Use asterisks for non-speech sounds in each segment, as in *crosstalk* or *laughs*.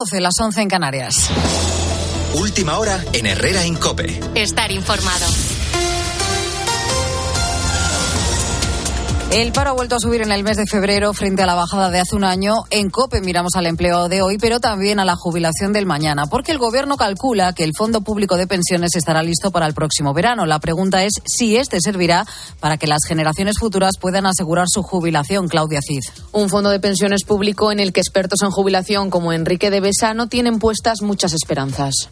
12, las 11 en Canarias. Última hora en Herrera Incope. Estar informado. El paro ha vuelto a subir en el mes de febrero frente a la bajada de hace un año. En COPE miramos al empleo de hoy, pero también a la jubilación del mañana, porque el Gobierno calcula que el Fondo Público de Pensiones estará listo para el próximo verano. La pregunta es si este servirá para que las generaciones futuras puedan asegurar su jubilación. Claudia Cid. Un fondo de pensiones público en el que expertos en jubilación como Enrique de Besano tienen puestas muchas esperanzas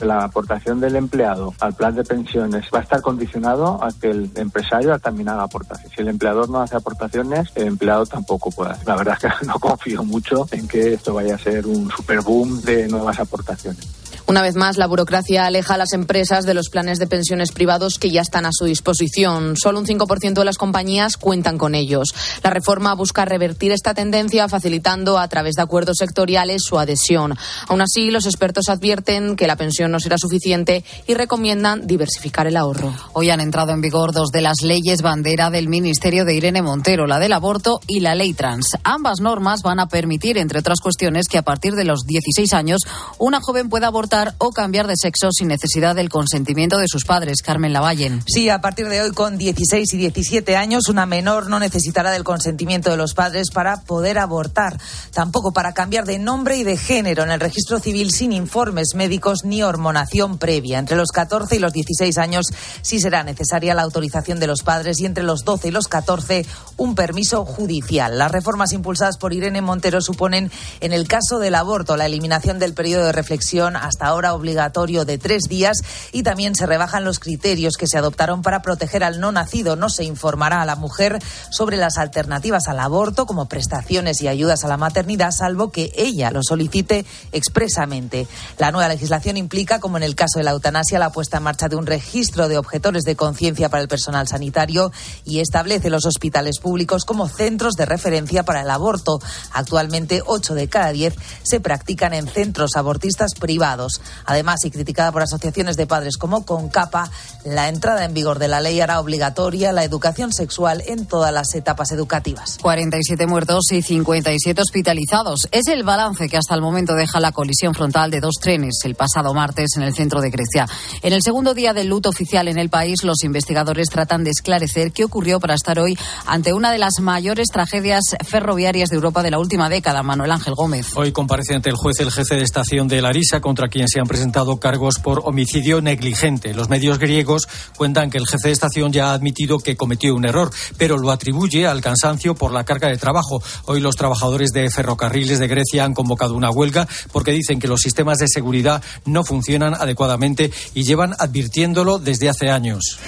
la aportación del empleado al plan de pensiones va a estar condicionado a que el empresario también haga aportaciones. Si el empleador no hace aportaciones, el empleado tampoco puede. La verdad es que *laughs* no confío mucho en que esto vaya a ser un super boom de nuevas aportaciones. Una vez más, la burocracia aleja a las empresas de los planes de pensiones privados que ya están a su disposición. Solo un 5% de las compañías cuentan con ellos. La reforma busca revertir esta tendencia facilitando a través de acuerdos sectoriales su adhesión. Aún así, los expertos advierten que la pensión no será suficiente y recomiendan diversificar el ahorro. Hoy han entrado en vigor dos de las leyes bandera del Ministerio de Irene Montero, la del aborto y la ley trans. Ambas normas van a permitir, entre otras cuestiones, que a partir de los 16 años una joven pueda abortar o cambiar de sexo sin necesidad del consentimiento de sus padres. Carmen Lavallen. Sí, a partir de hoy, con 16 y 17 años, una menor no necesitará del consentimiento de los padres para poder abortar. Tampoco para cambiar de nombre y de género en el registro civil sin informes médicos ni hormonación previa. Entre los 14 y los 16 años sí será necesaria la autorización de los padres y entre los 12 y los 14 un permiso judicial. Las reformas impulsadas por Irene Montero suponen, en el caso del aborto, la eliminación del periodo de reflexión hasta ahora obligatorio de tres días y también se rebajan los criterios que se adoptaron para proteger al no nacido. No se informará a la mujer sobre las alternativas al aborto como prestaciones y ayudas a la maternidad, salvo que ella lo solicite expresamente. La nueva legislación implica, como en el caso de la eutanasia, la puesta en marcha de un registro de objetores de conciencia para el personal sanitario y establece los hospitales públicos como centros de referencia para el aborto. Actualmente, ocho de cada diez se practican en centros abortistas privados. Además, y criticada por asociaciones de padres como CONCAPA, la entrada en vigor de la ley hará obligatoria la educación sexual en todas las etapas educativas. 47 muertos y 57 hospitalizados. Es el balance que hasta el momento deja la colisión frontal de dos trenes el pasado martes en el centro de Grecia. En el segundo día del luto oficial en el país, los investigadores tratan de esclarecer qué ocurrió para estar hoy ante una de las mayores tragedias ferroviarias de Europa de la última década. Manuel Ángel Gómez. Hoy comparece ante el juez el jefe de estación de Larisa, contra quien se han presentado cargos por homicidio negligente. Los medios griegos cuentan que el jefe de estación ya ha admitido que cometió un error, pero lo atribuye al cansancio por la carga de trabajo. Hoy los trabajadores de ferrocarriles de Grecia han convocado una huelga porque dicen que los sistemas de seguridad no funcionan adecuadamente y llevan advirtiéndolo desde hace años.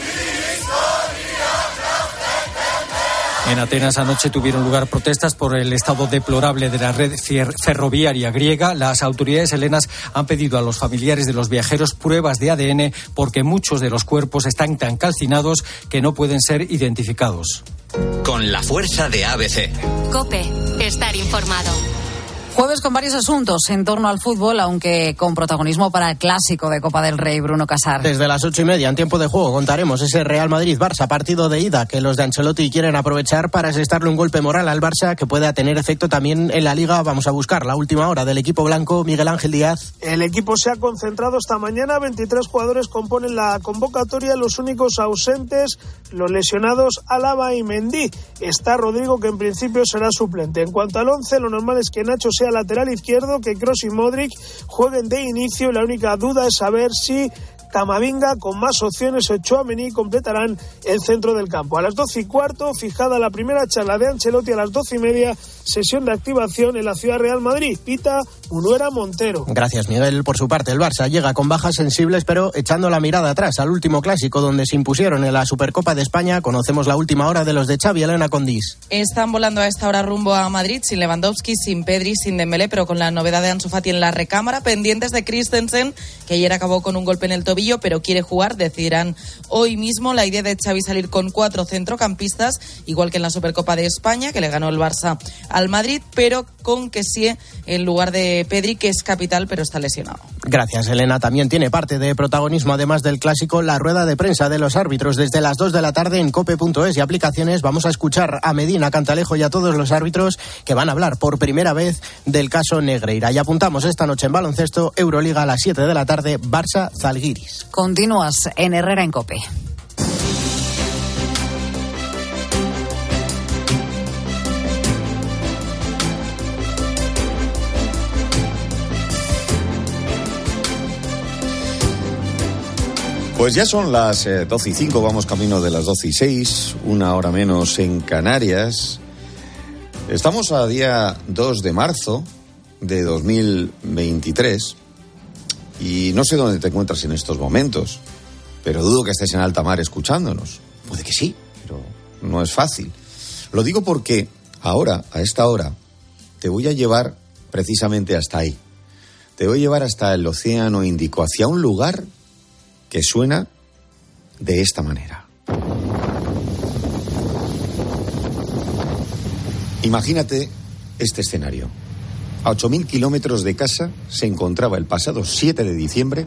En Atenas anoche tuvieron lugar protestas por el estado deplorable de la red ferroviaria griega. Las autoridades helenas han pedido a los familiares de los viajeros pruebas de ADN porque muchos de los cuerpos están tan calcinados que no pueden ser identificados. Con la fuerza de ABC. Cope, estar informado. Jueves con varios asuntos en torno al fútbol, aunque con protagonismo para el clásico de Copa del Rey, Bruno Casar. Desde las ocho y media, en tiempo de juego, contaremos ese Real Madrid-Barça, partido de ida que los de Ancelotti quieren aprovechar para asestarle un golpe moral al Barça que pueda tener efecto también en la Liga. Vamos a buscar la última hora del equipo blanco, Miguel Ángel Díaz. El equipo se ha concentrado esta mañana, 23 jugadores componen la convocatoria, los únicos ausentes, los lesionados Álava y Mendy. Está Rodrigo, que en principio será suplente. En cuanto al once, lo normal es que Nacho sea lateral izquierdo, que Kroos y Modric jueguen de inicio. La única duda es saber si Camavinga con más opciones o Chouameni completarán el centro del campo. A las doce y cuarto, fijada la primera charla de Ancelotti a las doce y media, sesión de activación en la Ciudad Real Madrid. Pita Munuera Montero. Gracias, Miguel. Por su parte, el Barça llega con bajas sensibles, pero echando la mirada atrás al último clásico donde se impusieron en la Supercopa de España. Conocemos la última hora de los de Xavi Elena Condis. Están volando a esta hora rumbo a Madrid sin Lewandowski, sin Pedri, sin Dembélé, pero con la novedad de Ansu Fati en la recámara, pendientes de Christensen, que ayer acabó con un golpe en el tobillo pero quiere jugar. Decidirán hoy mismo la idea de Xavi salir con cuatro centrocampistas, igual que en la Supercopa de España, que le ganó el Barça al Madrid, pero con que sí en lugar de Pedri, que es capital, pero está lesionado. Gracias, Elena. También tiene parte de protagonismo, además del clásico, la rueda de prensa de los árbitros desde las 2 de la tarde en cope.es y aplicaciones. Vamos a escuchar a Medina, Cantalejo y a todos los árbitros que van a hablar por primera vez del caso Negreira. Y apuntamos esta noche en baloncesto, Euroliga a las 7 de la tarde, Barça Zalgiris. Continúas en Herrera en Cope. Pues ya son las 12 eh, y 5, vamos camino de las 12 y 6, una hora menos en Canarias. Estamos a día 2 de marzo de 2023 y no sé dónde te encuentras en estos momentos, pero dudo que estés en alta mar escuchándonos. Puede que sí, pero no es fácil. Lo digo porque ahora, a esta hora, te voy a llevar precisamente hasta ahí. Te voy a llevar hasta el Océano Índico, hacia un lugar que suena de esta manera. Imagínate este escenario. A 8.000 kilómetros de casa se encontraba el pasado 7 de diciembre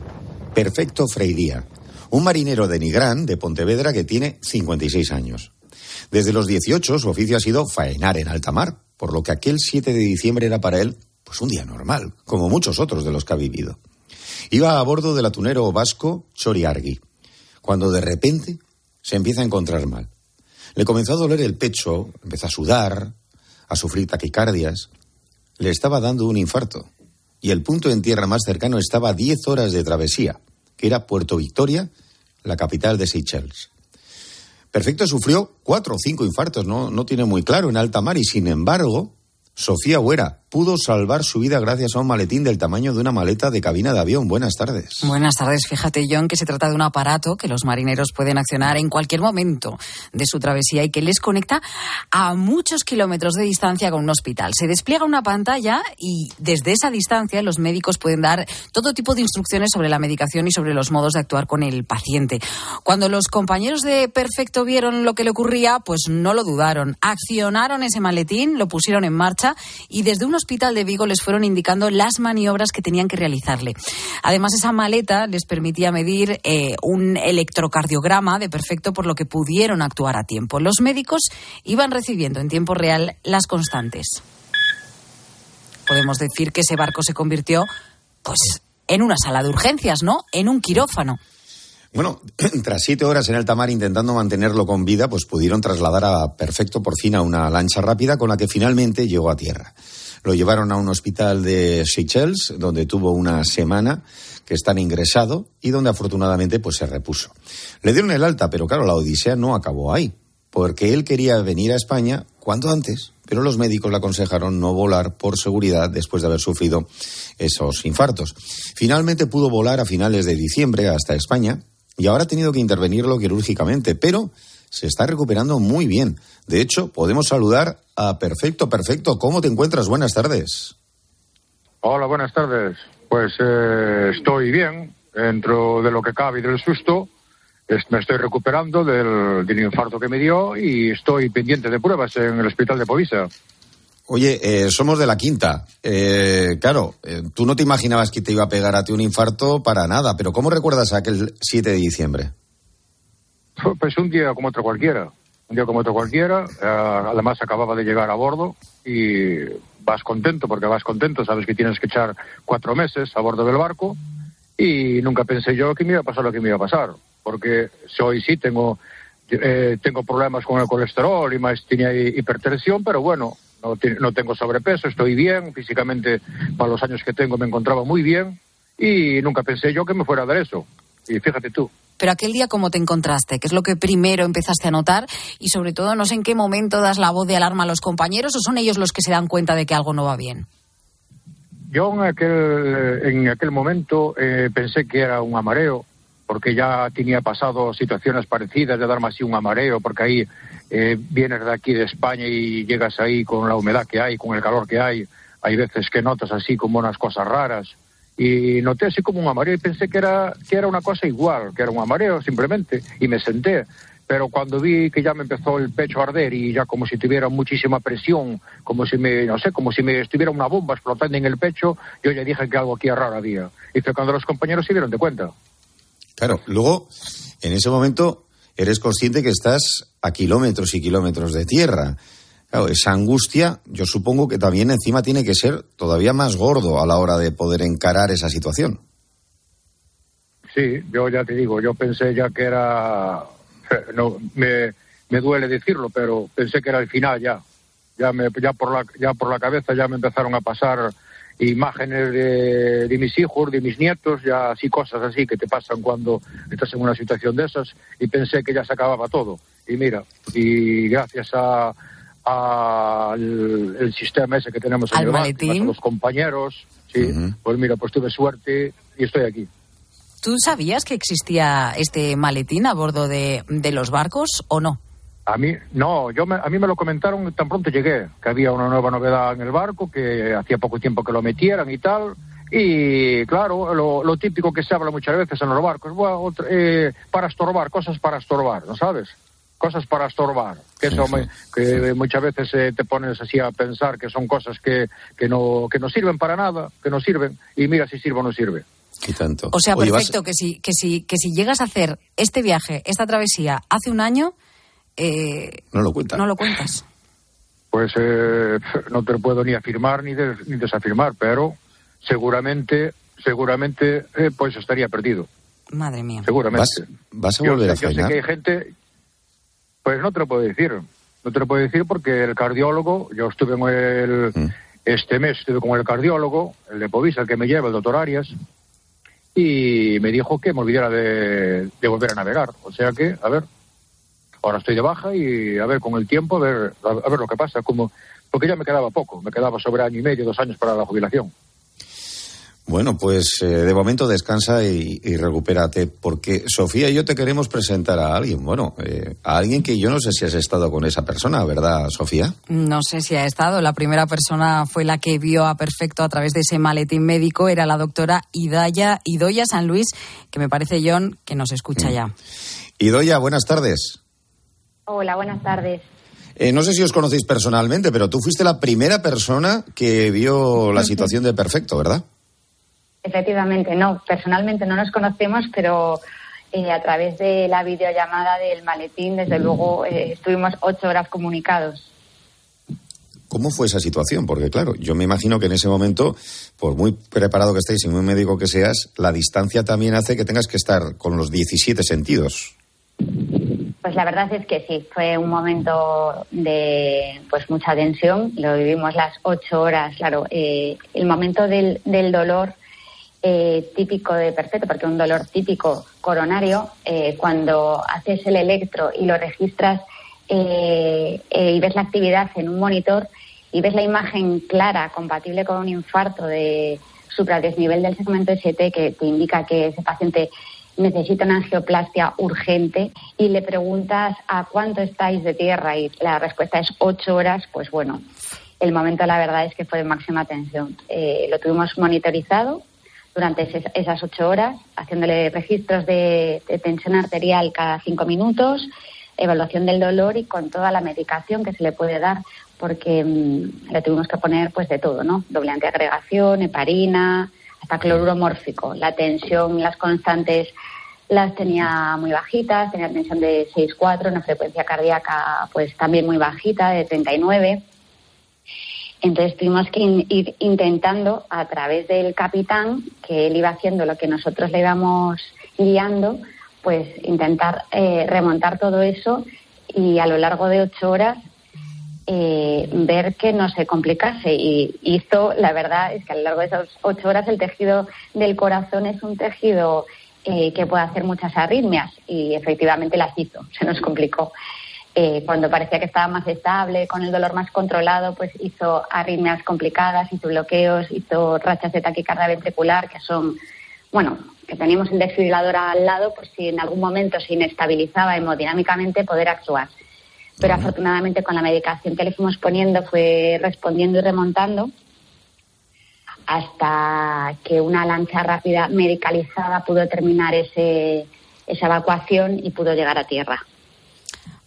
Perfecto Freidía, un marinero de Nigrán, de Pontevedra, que tiene 56 años. Desde los 18 su oficio ha sido faenar en alta mar, por lo que aquel 7 de diciembre era para él pues un día normal, como muchos otros de los que ha vivido. Iba a bordo del atunero vasco Choriargui, cuando de repente se empieza a encontrar mal. Le comenzó a doler el pecho, empezó a sudar, a sufrir taquicardias. Le estaba dando un infarto. Y el punto en tierra más cercano estaba a 10 horas de travesía, que era Puerto Victoria, la capital de Seychelles. Perfecto sufrió cuatro o cinco infartos, no, no tiene muy claro, en alta mar, y sin embargo, Sofía Huera pudo salvar su vida gracias a un maletín del tamaño de una maleta de cabina de avión. Buenas tardes. Buenas tardes. Fíjate, John, que se trata de un aparato que los marineros pueden accionar en cualquier momento de su travesía y que les conecta a muchos kilómetros de distancia con un hospital. Se despliega una pantalla y desde esa distancia los médicos pueden dar todo tipo de instrucciones sobre la medicación y sobre los modos de actuar con el paciente. Cuando los compañeros de Perfecto vieron lo que le ocurría, pues no lo dudaron. Accionaron ese maletín, lo pusieron en marcha y desde un hospital de Vigo les fueron indicando las maniobras que tenían que realizarle. Además, esa maleta les permitía medir eh, un electrocardiograma de perfecto, por lo que pudieron actuar a tiempo. Los médicos iban recibiendo en tiempo real las constantes. Podemos decir que ese barco se convirtió, pues, en una sala de urgencias, ¿no? En un quirófano. Bueno, *clears throat* tras siete horas en alta mar intentando mantenerlo con vida, pues pudieron trasladar a Perfecto por fin a una lancha rápida con la que finalmente llegó a tierra. Lo llevaron a un hospital de Seychelles, donde tuvo una semana que están ingresado y donde afortunadamente pues se repuso. Le dieron el alta, pero claro, la odisea no acabó ahí, porque él quería venir a España cuanto antes, pero los médicos le aconsejaron no volar por seguridad después de haber sufrido esos infartos. Finalmente pudo volar a finales de diciembre hasta España y ahora ha tenido que intervenirlo quirúrgicamente, pero se está recuperando muy bien. De hecho, podemos saludar a Perfecto, Perfecto. ¿Cómo te encuentras? Buenas tardes. Hola, buenas tardes. Pues eh, estoy bien, dentro de lo que cabe y del susto. me estoy recuperando del, infarto que me dio y estoy pendiente de pruebas en el hospital de Povisa. Oye, eh, somos de la quinta. Eh, claro, tú no te imaginabas que te iba a pegar a ti un infarto para nada, pero ¿cómo recuerdas aquel 7 de diciembre? Pues un día como otro cualquiera, un día como otro cualquiera. Eh, además acababa de llegar a bordo y vas contento porque vas contento, sabes que tienes que echar cuatro meses a bordo del barco y nunca pensé yo que me iba a pasar lo que me iba a pasar, porque hoy sí tengo eh, tengo problemas con el colesterol y más tenía hipertensión, pero bueno, no, no tengo sobrepeso, estoy bien, físicamente para los años que tengo me encontraba muy bien y nunca pensé yo que me fuera a dar eso. Y fíjate tú. Pero aquel día, ¿cómo te encontraste? ¿Qué es lo que primero empezaste a notar? Y sobre todo, no sé en qué momento das la voz de alarma a los compañeros o son ellos los que se dan cuenta de que algo no va bien. Yo en aquel, en aquel momento eh, pensé que era un amareo, porque ya tenía pasado situaciones parecidas de darme así un amareo, porque ahí eh, vienes de aquí de España y llegas ahí con la humedad que hay, con el calor que hay. Hay veces que notas así como unas cosas raras y noté así como un amareo y pensé que era, que era una cosa igual, que era un amareo simplemente, y me senté. pero cuando vi que ya me empezó el pecho a arder y ya como si tuviera muchísima presión, como si me, no sé, como si me estuviera una bomba explotando en el pecho, yo ya dije que algo aquí raro había. Y fue cuando los compañeros se dieron de cuenta. Claro, luego, en ese momento, eres consciente que estás a kilómetros y kilómetros de tierra. Claro, esa angustia, yo supongo que también encima tiene que ser todavía más gordo a la hora de poder encarar esa situación. Sí, yo ya te digo, yo pensé ya que era *laughs* no me, me duele decirlo, pero pensé que era el final ya. Ya, me, ya, por la, ya por la cabeza ya me empezaron a pasar imágenes de, de, mis hijos, de mis nietos, ya así cosas así que te pasan cuando estás en una situación de esas y pensé que ya se acababa todo. Y mira, y gracias a, al el sistema ese que tenemos en el los compañeros, sí, pues mira, pues tuve suerte y estoy aquí. ¿Tú sabías que existía este maletín a bordo de, de los barcos o no? A mí, no, yo a mí me lo comentaron tan pronto llegué, que había una nueva novedad en el barco, que hacía poco tiempo que lo metieran y tal. Y claro, lo, típico que se habla muchas veces en los barcos, bueno, eh, para estorbar, cosas para estorbar, ¿no sabes? Cosas para estorbar, que, eso que muchas veces eh, te pones así a pensar que son cosas que, que, no, que no sirven para nada, que no sirven, y mira si sirve o no sirve. Y tanto. O sea, perfecto, que, si, que, si, que si llegas a hacer este viaje, esta travesía, hace un año... Eh, no lo cuentas. No lo cuentas. Pues eh, no te lo puedo ni afirmar ni, ni desafirmar, pero seguramente, seguramente, eh, pues estaría perdido. Madre mía. Seguramente. ¿Vas, a volver a Yo sé que hay gente, pues no te lo puedo decir. No te lo puedo decir porque el cardiólogo, yo estuve en el, mm. este mes, estuve con el cardiólogo, el de Povisa, el que me lleva, el doctor Arias, y me dijo que me olvidara de, volver a navegar. O sea que, a ver, ahora estoy de baja y a ver con el tiempo, a ver, a ver lo que pasa, como, porque ya me quedaba poco, me quedaba sobre año y medio, dos años para la jubilación. Bueno, pues eh, de momento descansa y, recupérate, porque Sofía y yo te queremos presentar a alguien, bueno, eh, a alguien que yo no sé si has estado con esa persona, ¿verdad, Sofía? No sé si ha estado. La primera persona fue la que vio a Perfecto a través de ese maletín médico, era la doctora Idaya, Idoya San Luis, que me parece, John, que nos escucha mm. ya. Idoya, buenas tardes. Hola, buenas tardes. Eh, no sé si os conocéis personalmente, pero tú fuiste la primera persona que vio la *laughs* situación de Perfecto, ¿verdad? Efectivamente, no. Personalmente no nos conocemos, pero eh, a través de la videollamada del maletín, desde luego, eh, estuvimos ocho horas comunicados. ¿Cómo fue esa situación? Porque claro, yo me imagino que en ese momento, por muy preparado que estéis y muy médico que seas, la distancia también hace que tengas que estar con los 17 sentidos. Pues la verdad es que sí, fue un momento de pues mucha tensión. Lo vivimos las ocho horas, claro. Eh, el momento del, del dolor eh, típico de perfecto, porque un dolor típico coronario, eh, cuando haces el electro y lo registras eh, y ves la actividad en un monitor y ves la imagen clara, compatible con un infarto de supradesnivel del segmento ST que te indica que ese paciente necesita una angioplastia urgente y le preguntas a cuánto estáis de tierra y la respuesta es ocho horas, pues bueno, el momento la verdad es que fue de máxima tensión. lo tuvimos monitorizado durante esas ocho horas, haciéndole registros de, tensión arterial cada cinco minutos, evaluación del dolor y con toda la medicación que se le puede dar, porque mm, le tuvimos que poner pues de todo, ¿no? Doble antiagregación, heparina, hasta cloruro mórfico. La tensión, las constantes las tenía muy bajitas, tenía tensión de 6,4, una frecuencia cardíaca pues también muy bajita, de 39. Entonces tuvimos que ir intentando a través del capitán, que él iba haciendo lo que nosotros le íbamos guiando, pues intentar eh, remontar todo eso y a lo largo de ocho horas eh, ver que no se complicase. Y hizo, la verdad es que a lo largo de esas ocho horas el tejido del corazón es un tejido eh, que puede hacer muchas arritmias y efectivamente las hizo, *laughs* se nos complicó. Eh, cuando parecía que estaba más estable, con el dolor más controlado, pues hizo arritmias complicadas, hizo bloqueos, hizo rachas de taquicardia ventricular, que son, bueno, que teníamos el desfibrilador al lado, por si en algún momento se inestabilizaba hemodinámicamente, poder actuar. Pero afortunadamente con la medicación que le fuimos poniendo fue respondiendo y remontando hasta que una lancha rápida medicalizada pudo terminar ese, esa evacuación y pudo llegar a tierra.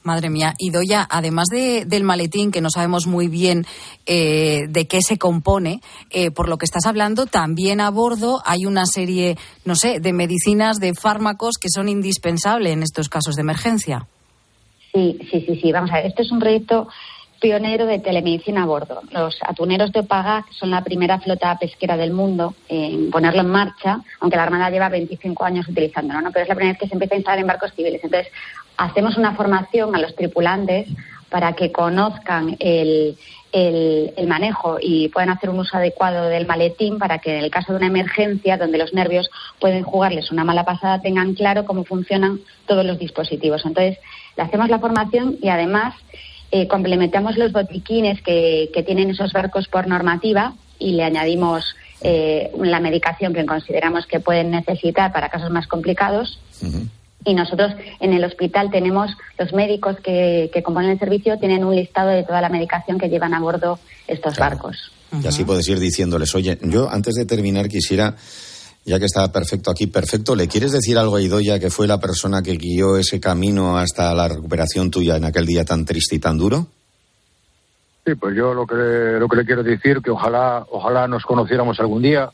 Madre mía, y Doya, además de, del maletín, que no sabemos muy bien eh, de qué se compone, eh, por lo que estás hablando, también a bordo hay una serie, no sé, de medicinas, de fármacos que son indispensables en estos casos de emergencia. Sí, sí, sí, sí. Vamos a ver, esto es un proyecto pionero de telemedicina a bordo. Los atuneros de Opagac son la primera flota pesquera del mundo en ponerlo en marcha, aunque la Armada lleva 25 años utilizándolo, ¿no? pero es la primera vez que se empieza a instalar en barcos civiles. Entonces, hacemos una formación a los tripulantes para que conozcan el, el, manejo y puedan hacer un uso adecuado del maletín para que en el caso de una emergencia donde los nervios pueden jugarles una mala pasada tengan claro cómo funcionan todos los dispositivos. Entonces, le hacemos la formación y además eh, complementamos los botiquines que, tienen esos barcos por normativa y le añadimos eh, la medicación que consideramos que pueden necesitar para casos más complicados. Y nosotros en el hospital tenemos los médicos que, componen el servicio, tienen un listado de toda la medicación que llevan a bordo estos barcos. Y así puedes ir diciéndoles, oye, yo antes de terminar quisiera ya que está perfecto aquí, perfecto, ¿le quieres decir algo a Idoya, que fue la persona que guió ese camino hasta la recuperación tuya en aquel día tan triste y tan duro? Sí, pues yo lo que, lo que le quiero decir, que ojalá, ojalá nos conociéramos algún día,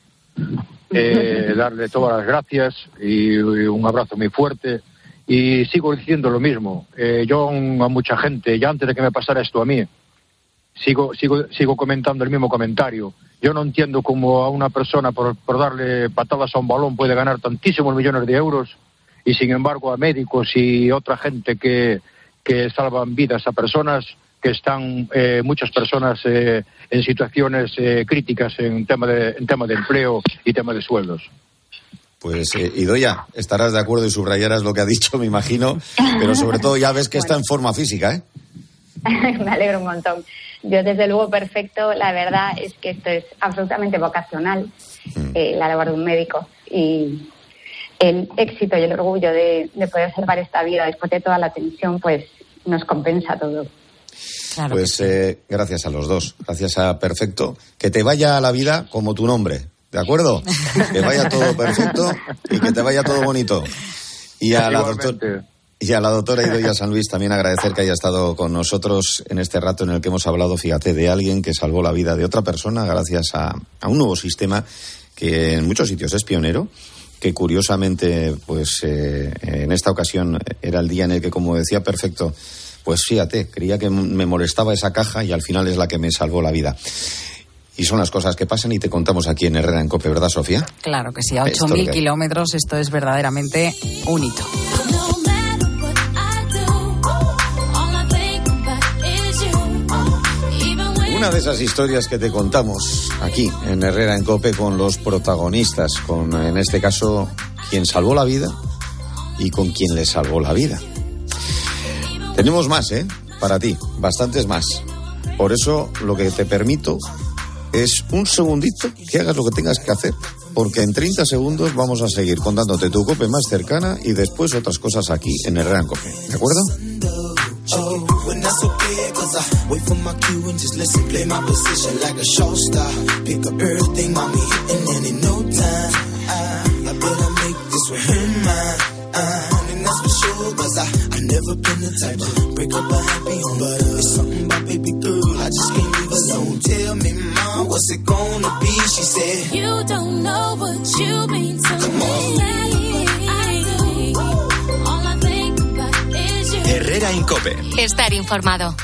eh, *laughs* darle todas las gracias y, un abrazo muy fuerte. Y sigo diciendo lo mismo. Eh, yo a mucha gente, ya antes de que me pasara esto a mí, sigo, sigo, sigo comentando el mismo comentario. Yo no entiendo cómo a una persona por, darle patadas a un balón puede ganar tantísimos millones de euros y sin embargo a médicos y otra gente que, que salvan vidas a personas que están eh, muchas personas eh, en situaciones eh, críticas en tema de en tema de empleo y tema de sueldos. Pues, Idoya, estarás de acuerdo y subrayarás lo que ha dicho, me imagino, pero sobre todo ya ves que está en forma física, ¿eh? *laughs* me alegro un montón. Yo, desde luego, perfecto. La verdad es que esto es absolutamente vocacional, mm. eh, la labor de un médico. Y el éxito y el orgullo de, poder salvar esta vida después de toda la tensión, pues nos compensa todo. pues eh, gracias a los dos, gracias a Perfecto. Que te vaya la vida como tu nombre, ¿de acuerdo? *laughs* Que vaya todo perfecto y que te vaya todo bonito. Y a la doctora. Y a la doctora Idoia San Luis también agradecer que haya estado con nosotros en este rato en el que hemos hablado, fíjate, de alguien que salvó la vida de otra persona gracias a, un nuevo sistema que en muchos sitios es pionero, que curiosamente, pues eh, en esta ocasión era el día en el que, como decía Perfecto, pues fíjate, creía que me molestaba esa caja y al final es la que me salvó la vida. Y son las cosas que pasan y te contamos aquí en Herrera en Cope, ¿verdad, Sofía? Claro que sí, a 8.000 kilómetros esto es verdaderamente un hito. Una de esas historias que te contamos aquí en Herrera en Cope con los protagonistas, con en este caso quien salvó la vida y con quien le salvó la vida. Tenemos más, ¿eh? Para ti, bastantes más. Por eso lo que te permito es un segundito que hagas lo que tengas que hacer, porque en 30 segundos vamos a seguir contándote tu cope más cercana y después otras cosas aquí en Herrera en Cope. ¿De acuerdo? Oh, and that's okay, cause I wait for my cue and just listen, play my position like a show star. Pick up everything, mommy, and then in no time. I, I better make this with him mine. Uh, and that's for sure, cause I, I never been the type to break up a happy home. But uh, it's something about baby girl, I just can't leave alone. Tell me, mom, what's it gonna be? She said, You don't know what you mean to Come me. On. Estar informado.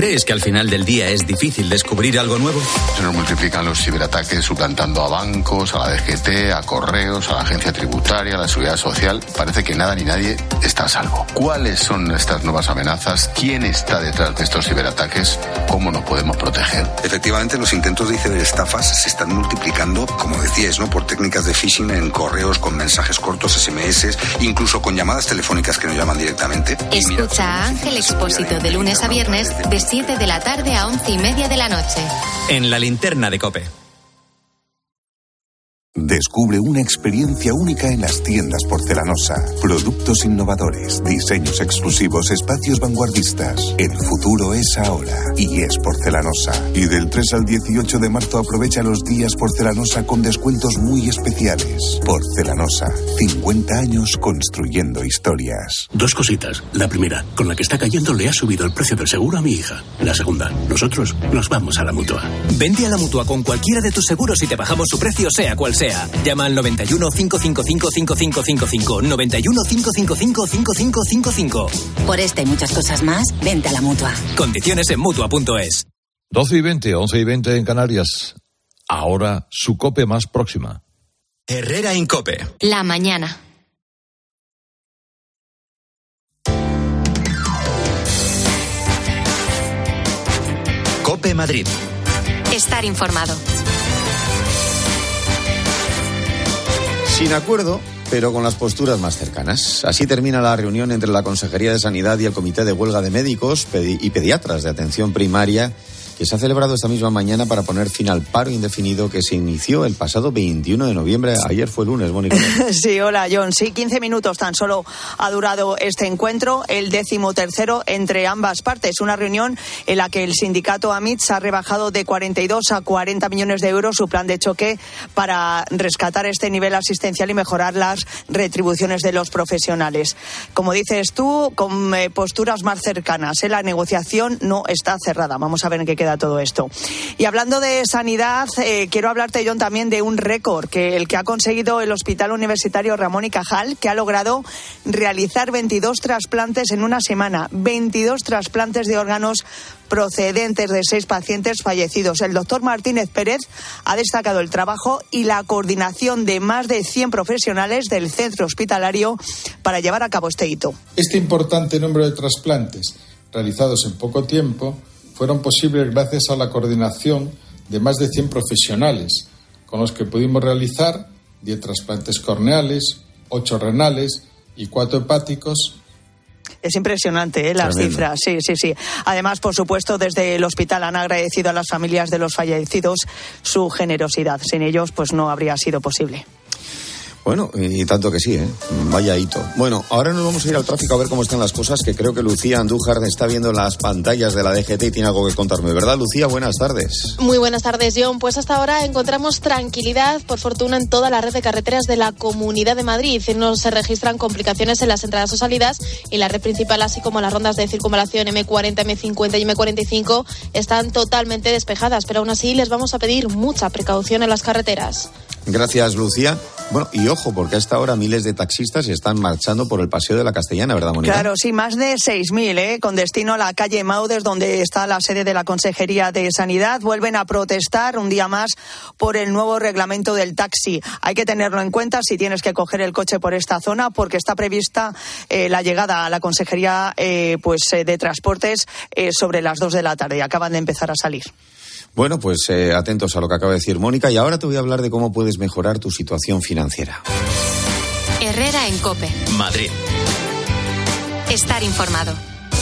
¿Crees que al final del día es difícil descubrir algo nuevo? Se nos multiplican los ciberataques suplantando a bancos, a la DGT, a correos, a la agencia tributaria, a la seguridad social. Parece que nada ni nadie está a salvo. ¿Cuáles son estas nuevas amenazas? ¿Quién está detrás de estos ciberataques? ¿Cómo nos podemos proteger? Efectivamente, los intentos de ciberestafas se están multiplicando, como decías, ¿no? por técnicas de phishing en correos, con mensajes cortos, SMS, incluso con llamadas telefónicas que nos llaman directamente. Escucha a Ángel Expósito de lunes a viernes de 7 de la tarde a 11 y media de la noche. En la linterna de Cope. Descubre una experiencia única en las tiendas porcelanosa. Productos innovadores, diseños exclusivos, espacios vanguardistas. El futuro es ahora y es porcelanosa. Y del 3 al 18 de marzo aprovecha los días porcelanosa con descuentos muy especiales. Porcelanosa, 50 años construyendo historias. Dos cositas. La primera, con la que está cayendo le ha subido el precio del seguro a mi hija. La segunda, nosotros nos vamos a la mutua. Vente a la mutua con cualquiera de tus seguros y te bajamos su precio, sea cual sea. Llama al 91 555 5555. 91 555 5555. Por esta y muchas cosas más, vente a la mutua. Condiciones en mutua.es. 12 y 20, 11 y 20 en Canarias. Ahora su cope más próxima. Herrera en cope. La mañana. Cope Madrid. Estar informado. Sin acuerdo, pero con las posturas más cercanas. Así termina la reunión entre la Consejería de Sanidad y el Comité de Huelga de Médicos y Pediatras de Atención Primaria que se ha celebrado esta misma mañana para poner fin al paro indefinido que se inició el pasado 21 de noviembre. Ayer fue lunes, Mónica. *laughs* Sí, hola, John. Sí, 15 minutos tan solo ha durado este encuentro, el décimo tercero entre ambas partes. Una reunión en la que el sindicato AMITS ha rebajado de 42 a 40 millones de euros su plan de choque para rescatar este nivel asistencial y mejorar las retribuciones de los profesionales. Como dices tú, con eh, posturas más cercanas. ¿eh? La negociación no está cerrada. Vamos a ver en qué queda todo esto. Y hablando de sanidad, eh, quiero hablarte, John, también de un récord que el que ha conseguido el Hospital Universitario Ramón y Cajal, que ha logrado realizar 22 trasplantes en una semana, 22 trasplantes de órganos procedentes de seis pacientes fallecidos. El doctor Martínez Pérez ha destacado el trabajo y la coordinación de más de 100 profesionales del centro hospitalario para llevar a cabo este hito. Este importante número de trasplantes realizados en poco tiempo fueron posibles gracias a la coordinación de más de 100 profesionales, con los que pudimos realizar 10 trasplantes corneales, 8 renales y 4 hepáticos es impresionante ¿eh? las cifras, sí, sí, sí. Además, por supuesto, desde el hospital han agradecido a las familias de los fallecidos su generosidad. Sin ellos, pues no habría sido posible. Bueno, y tanto que sí, ¿eh? Vaya hito. Bueno, ahora nos vamos a ir al tráfico a ver cómo están las cosas, que creo que Lucía Andújar está viendo las pantallas de la DGT y tiene algo que contarme, ¿verdad, Lucía? Buenas tardes. Muy buenas tardes, John. Pues hasta ahora encontramos tranquilidad, por fortuna, en toda la red de carreteras de la Comunidad de Madrid. No se registran complicaciones en las entradas o salidas y la red principal, así como las rondas de circunvalación M40, M50 y M45, están totalmente despejadas, pero aún así les vamos a pedir mucha precaución en las carreteras. Gracias, Lucía. Bueno, y ojo, porque hasta ahora miles de taxistas están marchando por el Paseo de la Castellana, ¿verdad, Mónica? Claro, sí, más de 6.000, ¿eh? con destino a la calle Maudes, donde está la sede de la Consejería de Sanidad. Vuelven a protestar un día más por el nuevo reglamento del taxi. Hay que tenerlo en cuenta si tienes que coger el coche por esta zona, porque está prevista eh, la llegada a la Consejería eh, pues, eh, de Transportes sobre las 2 de la tarde. Acaban de empezar a salir. Bueno, pues eh, atentos a lo que acaba de decir Mónica y ahora te voy a hablar de cómo puedes mejorar tu situación financiera. Herrera en Cope. Madrid. Estar informado.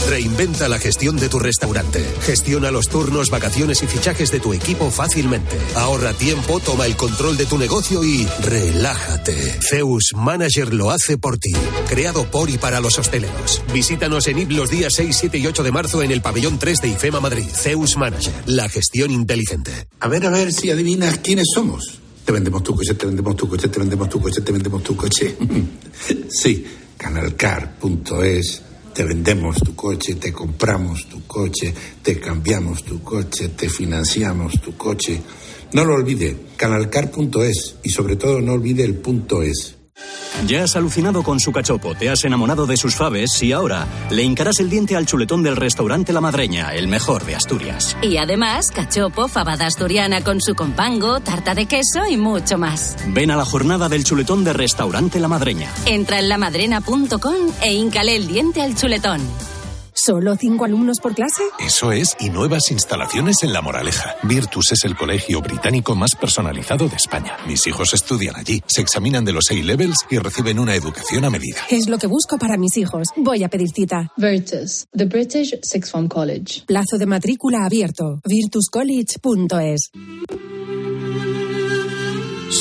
Reinventa la gestión de tu restaurante. Gestiona los turnos, vacaciones y fichajes de tu equipo fácilmente. Ahorra tiempo, toma el control de tu negocio y relájate. Zeus Manager lo hace por ti. Creado por y para los hosteleros. Visítanos en IP los días 6, 7 y 8 de marzo en el pabellón 3 de IFEMA Madrid. Zeus Manager. La gestión inteligente. A ver, a ver si adivinas quiénes somos. Te vendemos tu coche, te vendemos tu coche, te vendemos tu coche, te vendemos tu coche. *laughs* sí, canalcar.es te vendemos tu coche, te compramos tu coche, te cambiamos tu coche, te financiamos tu coche. No lo olvide, canalcar.es y sobre todo no olvide el punto es. Ya has alucinado con su cachopo, te has enamorado de sus faves y ahora le hincarás el diente al chuletón del restaurante La Madreña, el mejor de Asturias. Y además, cachopo, fabada asturiana con su compango, tarta de queso y mucho más. Ven a la jornada del chuletón de restaurante La Madreña. Entra en lamadrena.com e hincale el diente al chuletón. ¿Solo cinco alumnos por clase? Eso es, y nuevas instalaciones en La Moraleja. Virtus es el colegio británico más personalizado de España. Mis hijos estudian allí, se examinan de los A-levels y reciben una educación a medida. Es lo que busco para mis hijos. Voy a pedir cita. Virtus, the British Sixth Form College. Plazo de matrícula abierto. virtuscollege.es.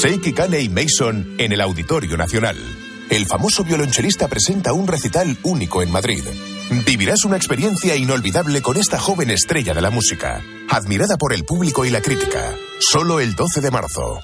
Seiki Kanei Mason en el Auditorio Nacional. El famoso violonchelista presenta un recital único en Madrid. Vivirás una experiencia inolvidable con esta joven estrella de la música, admirada por el público y la crítica. Solo el 12 de marzo.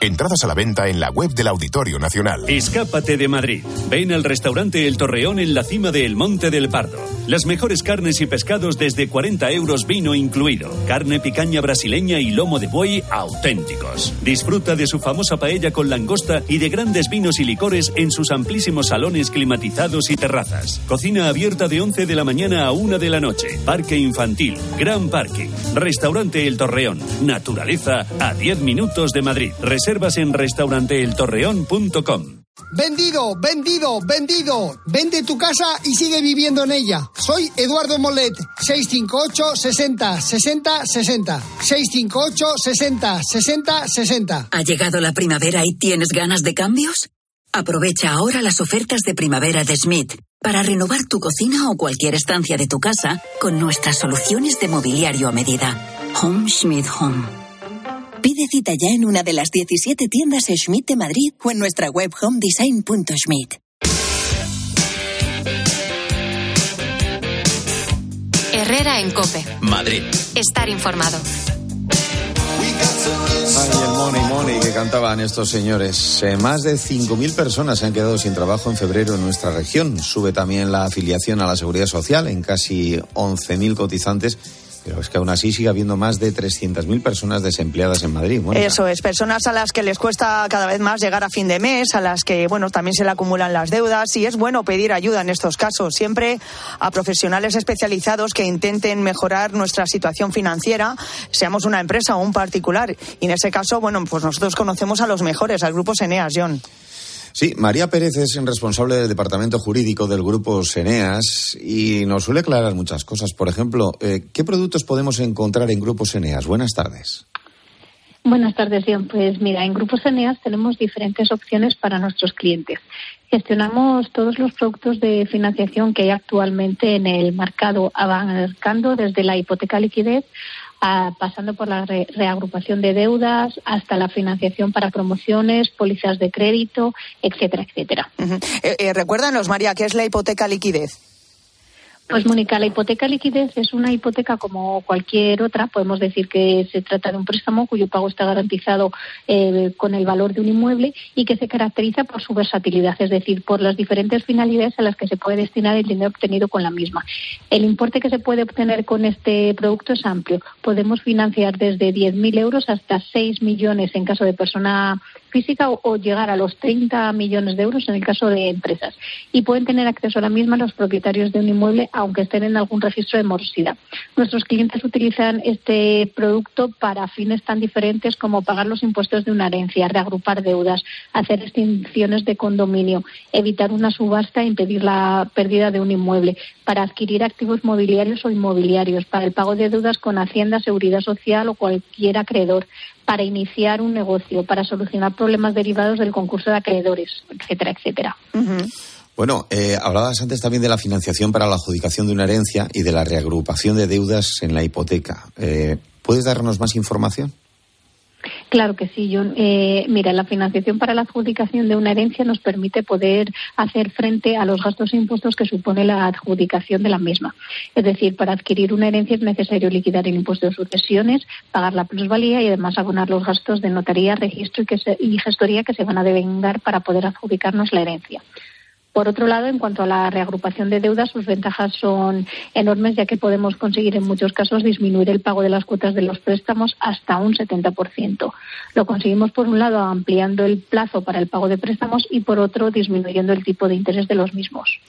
Entradas a la venta en la web del Auditorio Nacional. Escápate de Madrid. Ven al restaurante El Torreón en la cima del Monte del Pardo. Las mejores carnes y pescados desde 40 euros vino incluido. Carne picaña brasileña y lomo de buey auténticos. Disfruta de su famosa paella con langosta y de grandes vinos y licores en sus amplísimos salones climatizados y terrazas. Cocina abierta de 11 de la mañana a 1 de la noche. Parque infantil. Gran parking. Restaurante El Torreón. Naturaleza a 10 minutos de Madrid. Reservas en restauranteeltorreón.com. Vendido, vendido, vendido. Vende tu casa y sigue viviendo en ella. Soy Eduardo Molet, 658 60 60 60. 658 60 60 60. ¿Ha llegado la primavera y tienes ganas de cambios? Aprovecha ahora las ofertas de primavera de Smith para renovar tu cocina o cualquier estancia de tu casa con nuestras soluciones de mobiliario a medida. Home Schmidt Home. Pide cita ya en una de las 17 tiendas Schmidt de Madrid o en nuestra web homedesign.schmidt. Herrera en Cope. Madrid. Estar informado. Ay, el money, money que cantaban estos señores. Eh, más de 5.000 personas se han quedado sin trabajo en febrero en nuestra región. Sube también la afiliación a la seguridad social en casi 11.000 cotizantes pero es que aún así sigue habiendo más de 300.000 personas desempleadas en Madrid. Eso es, personas a las que les cuesta cada vez más llegar a fin de mes, a las que, bueno, también se le acumulan las deudas y es bueno pedir ayuda en estos casos, siempre a profesionales especializados que intenten mejorar nuestra situación financiera, seamos una empresa o un particular. Y en ese caso, bueno, pues nosotros conocemos a los mejores, al grupo Seneas, John. Sí, María Pérez es responsable del departamento jurídico del grupo Seneas y nos suele aclarar muchas cosas. Por ejemplo, eh, ¿qué productos podemos encontrar en Grupo Seneas? Buenas tardes. Buenas tardes, John. Pues mira, en Grupo Seneas tenemos diferentes opciones para nuestros clientes. Gestionamos todos los productos de financiación que hay actualmente en el mercado, abarcando desde la hipoteca liquidez pasando por la reagrupación de deudas hasta la financiación para promociones, pólizas de crédito, etcétera, etcétera. Eh, recuérdanos, María, ¿qué es la hipoteca liquidez? Pues Mónica, la hipoteca liquidez es una hipoteca como cualquier otra. Podemos decir que se trata de un préstamo cuyo pago está garantizado eh, con el valor de un inmueble y que se caracteriza por su versatilidad, es decir, por las diferentes finalidades a las que se puede destinar el dinero obtenido con la misma. El importe que se puede obtener con este producto es amplio. Podemos financiar desde 10.000 euros hasta 6 millones en caso de persona física o, llegar a los 30 millones de euros en el caso de empresas. Y pueden tener acceso a la misma los propietarios de un inmueble, aunque estén en algún registro de morosidad. Nuestros clientes utilizan este producto para fines tan diferentes como pagar los impuestos de una herencia, reagrupar deudas, hacer extinciones de condominio, evitar una subasta e impedir la pérdida de un inmueble, para adquirir activos mobiliarios o inmobiliarios, para el pago de deudas con Hacienda, Seguridad Social o cualquier acreedor, para iniciar un negocio, para solucionar problemas derivados del concurso de acreedores, etcétera, etcétera. Bueno, eh, hablabas antes también de la financiación para la adjudicación de una herencia y de la reagrupación de deudas en la hipoteca. Eh, ¿Puedes darnos más información? Claro que sí, John. Eh, mira, la financiación para la adjudicación de una herencia nos permite poder hacer frente a los gastos e impuestos que supone la adjudicación de la misma. Es decir, para adquirir una herencia es necesario liquidar el impuesto de sucesiones, pagar la plusvalía y además abonar los gastos de notaría, registro y, que y gestoría que se van a devengar para poder adjudicarnos la herencia. Por otro lado, en cuanto a la reagrupación de deudas, sus ventajas son enormes, ya que podemos conseguir en muchos casos disminuir el pago de las cuotas de los préstamos hasta un 70%. Lo conseguimos, por un lado, ampliando el plazo para el pago de préstamos y, por otro, disminuyendo el tipo de interés de los mismos.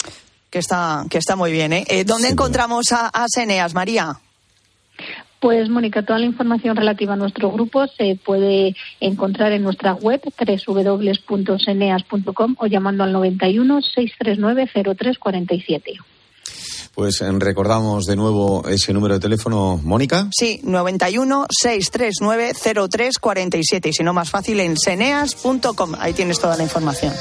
Que está, que está muy bien. ¿eh? eh ¿Dónde encontramos a, a Seneas, María? Pues, Mónica, toda la información relativa a nuestro grupo se puede encontrar en nuestra web www.seneas.com o llamando al 91 639 0347. Pues eh, recordamos de nuevo ese número de teléfono, Mónica. Sí, 91-639-0347. Y si no, más fácil en seneas.com. Ahí tienes toda la información.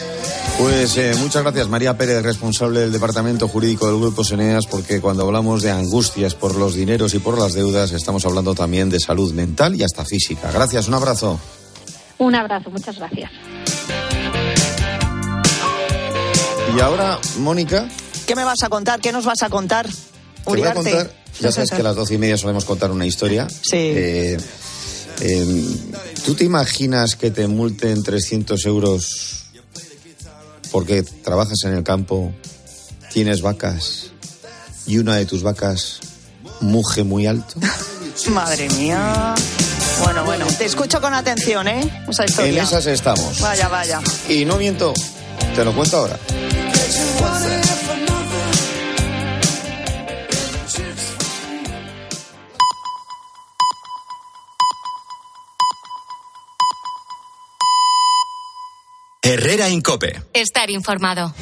Pues eh, muchas gracias, María Pérez, responsable del Departamento Jurídico del Grupo Seneas, porque cuando hablamos de angustias por los dineros y por las deudas, estamos hablando también de salud mental y hasta física. Gracias, un abrazo. Un abrazo, muchas gracias. Y ahora, Mónica. ¿Qué me vas a contar? ¿Qué nos vas a contar? Te voy a Uriarte? contar, ya sabes que a las doce y media solemos contar una historia. Sí. Eh, eh, ¿Tú te imaginas que te multen 300 euros porque trabajas en el campo, tienes vacas y una de tus vacas muge muy alto? *laughs* Madre mía. Bueno, bueno, te escucho con atención, ¿eh? Esa En esas estamos. Vaya, vaya. Y no miento, te lo cuento ahora. Herrera Incope. Estar informado.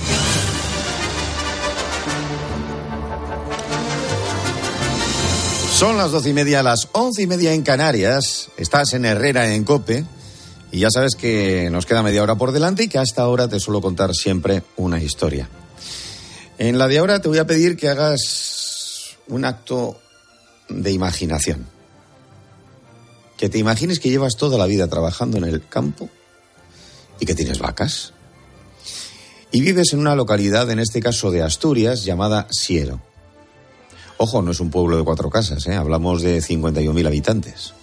Son las doce y media, las once y media en Canarias. Estás en Herrera en Cope. Y ya sabes que nos queda media hora por delante y que hasta ahora te suelo contar siempre una historia. En la de ahora te voy a pedir que hagas un acto de imaginación. Que te imagines que llevas toda la vida trabajando en el campo y que tienes vacas. Y vives en una localidad, en este caso de Asturias, llamada Siero. Ojo, no es un pueblo de cuatro casas, ¿eh? hablamos de 51.000 habitantes.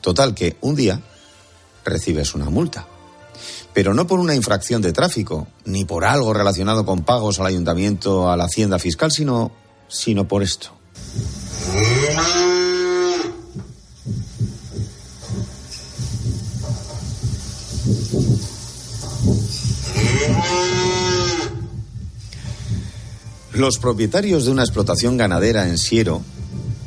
Total, que un día recibes una multa. Pero no por una infracción de tráfico, ni por algo relacionado con pagos al ayuntamiento, a la hacienda fiscal, sino, sino por esto. Los propietarios de una explotación ganadera en Siero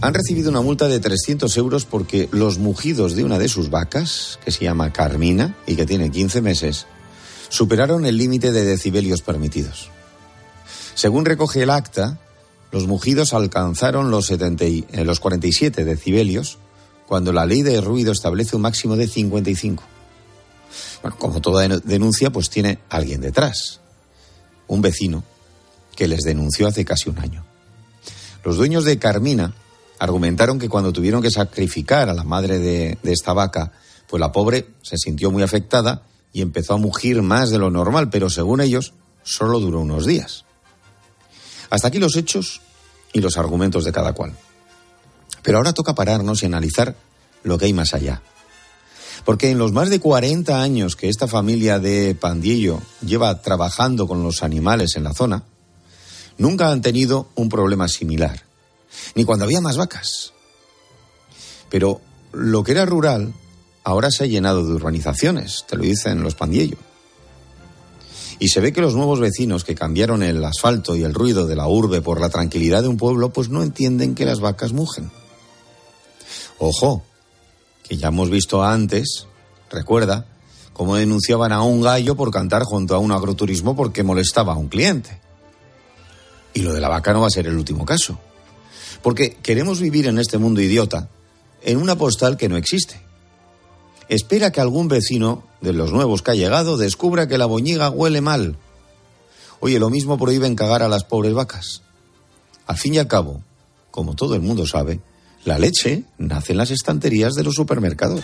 han recibido una multa de 300 euros porque los mugidos de una de sus vacas, que se llama Carmina y que tiene 15 meses, superaron el límite de decibelios permitidos. Según recoge el acta, los mugidos alcanzaron los, 70 y- eh, los 47 decibelios cuando la ley de ruido establece un máximo de 55. Bueno, como toda den- denuncia, pues tiene alguien detrás, un vecino que les denunció hace casi un año. Los dueños de Carmina argumentaron que cuando tuvieron que sacrificar a la madre de, esta vaca, pues la pobre se sintió muy afectada y empezó a mugir más de lo normal, pero según ellos, solo duró unos días. Hasta aquí los hechos y los argumentos de cada cual. Pero ahora toca pararnos y analizar lo que hay más allá. Porque en los más de 40 años que esta familia de Pandillo lleva trabajando con los animales en la zona, nunca han tenido un problema similar, ni cuando había más vacas. Pero lo que era rural ahora se ha llenado de urbanizaciones, te lo dicen los Pandillo. Y se ve que los nuevos vecinos que cambiaron el asfalto y el ruido de la urbe por la tranquilidad de un pueblo, pues no entienden que las vacas mugen. Ojo, que ya hemos visto antes, recuerda, cómo denunciaban a un gallo por cantar junto a un agroturismo porque molestaba a un cliente. Y lo de la vaca no va a ser el último caso. Porque queremos vivir en este mundo idiota, en una postal que no existe. Espera que algún vecino de los nuevos que ha llegado descubra que la boñiga huele mal. Oye, lo mismo prohíben cagar a las pobres vacas. Al fin y al cabo, como todo el mundo sabe, la leche nace en las estanterías de los supermercados.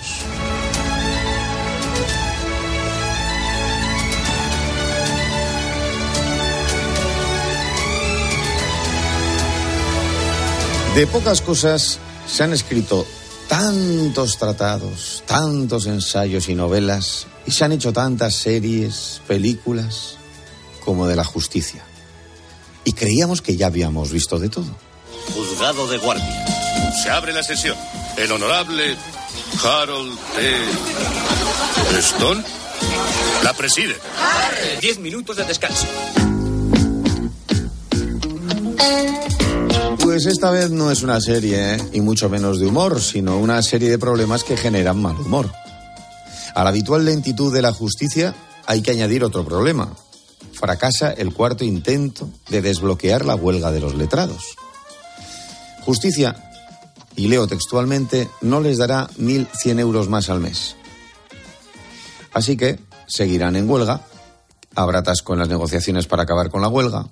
De pocas cosas se han escrito tantos tratados, tantos ensayos y novelas, y se han hecho tantas series, películas, como de la justicia. Y creíamos que ya habíamos visto de todo. Juzgado de guardia. Se abre la sesión. El honorable Harold T. Stone la preside. Diez minutos de descanso. Pues esta vez no es una serie, ¿eh? y mucho menos de humor, sino una serie de problemas que generan mal humor. A la habitual lentitud de la justicia hay que añadir otro problema. Fracasa el cuarto intento de desbloquear la huelga de los letrados. Justicia, y leo textualmente, no les dará 1.100 euros más al mes. Así que seguirán en huelga, habrá atasco en las negociaciones para acabar con la huelga.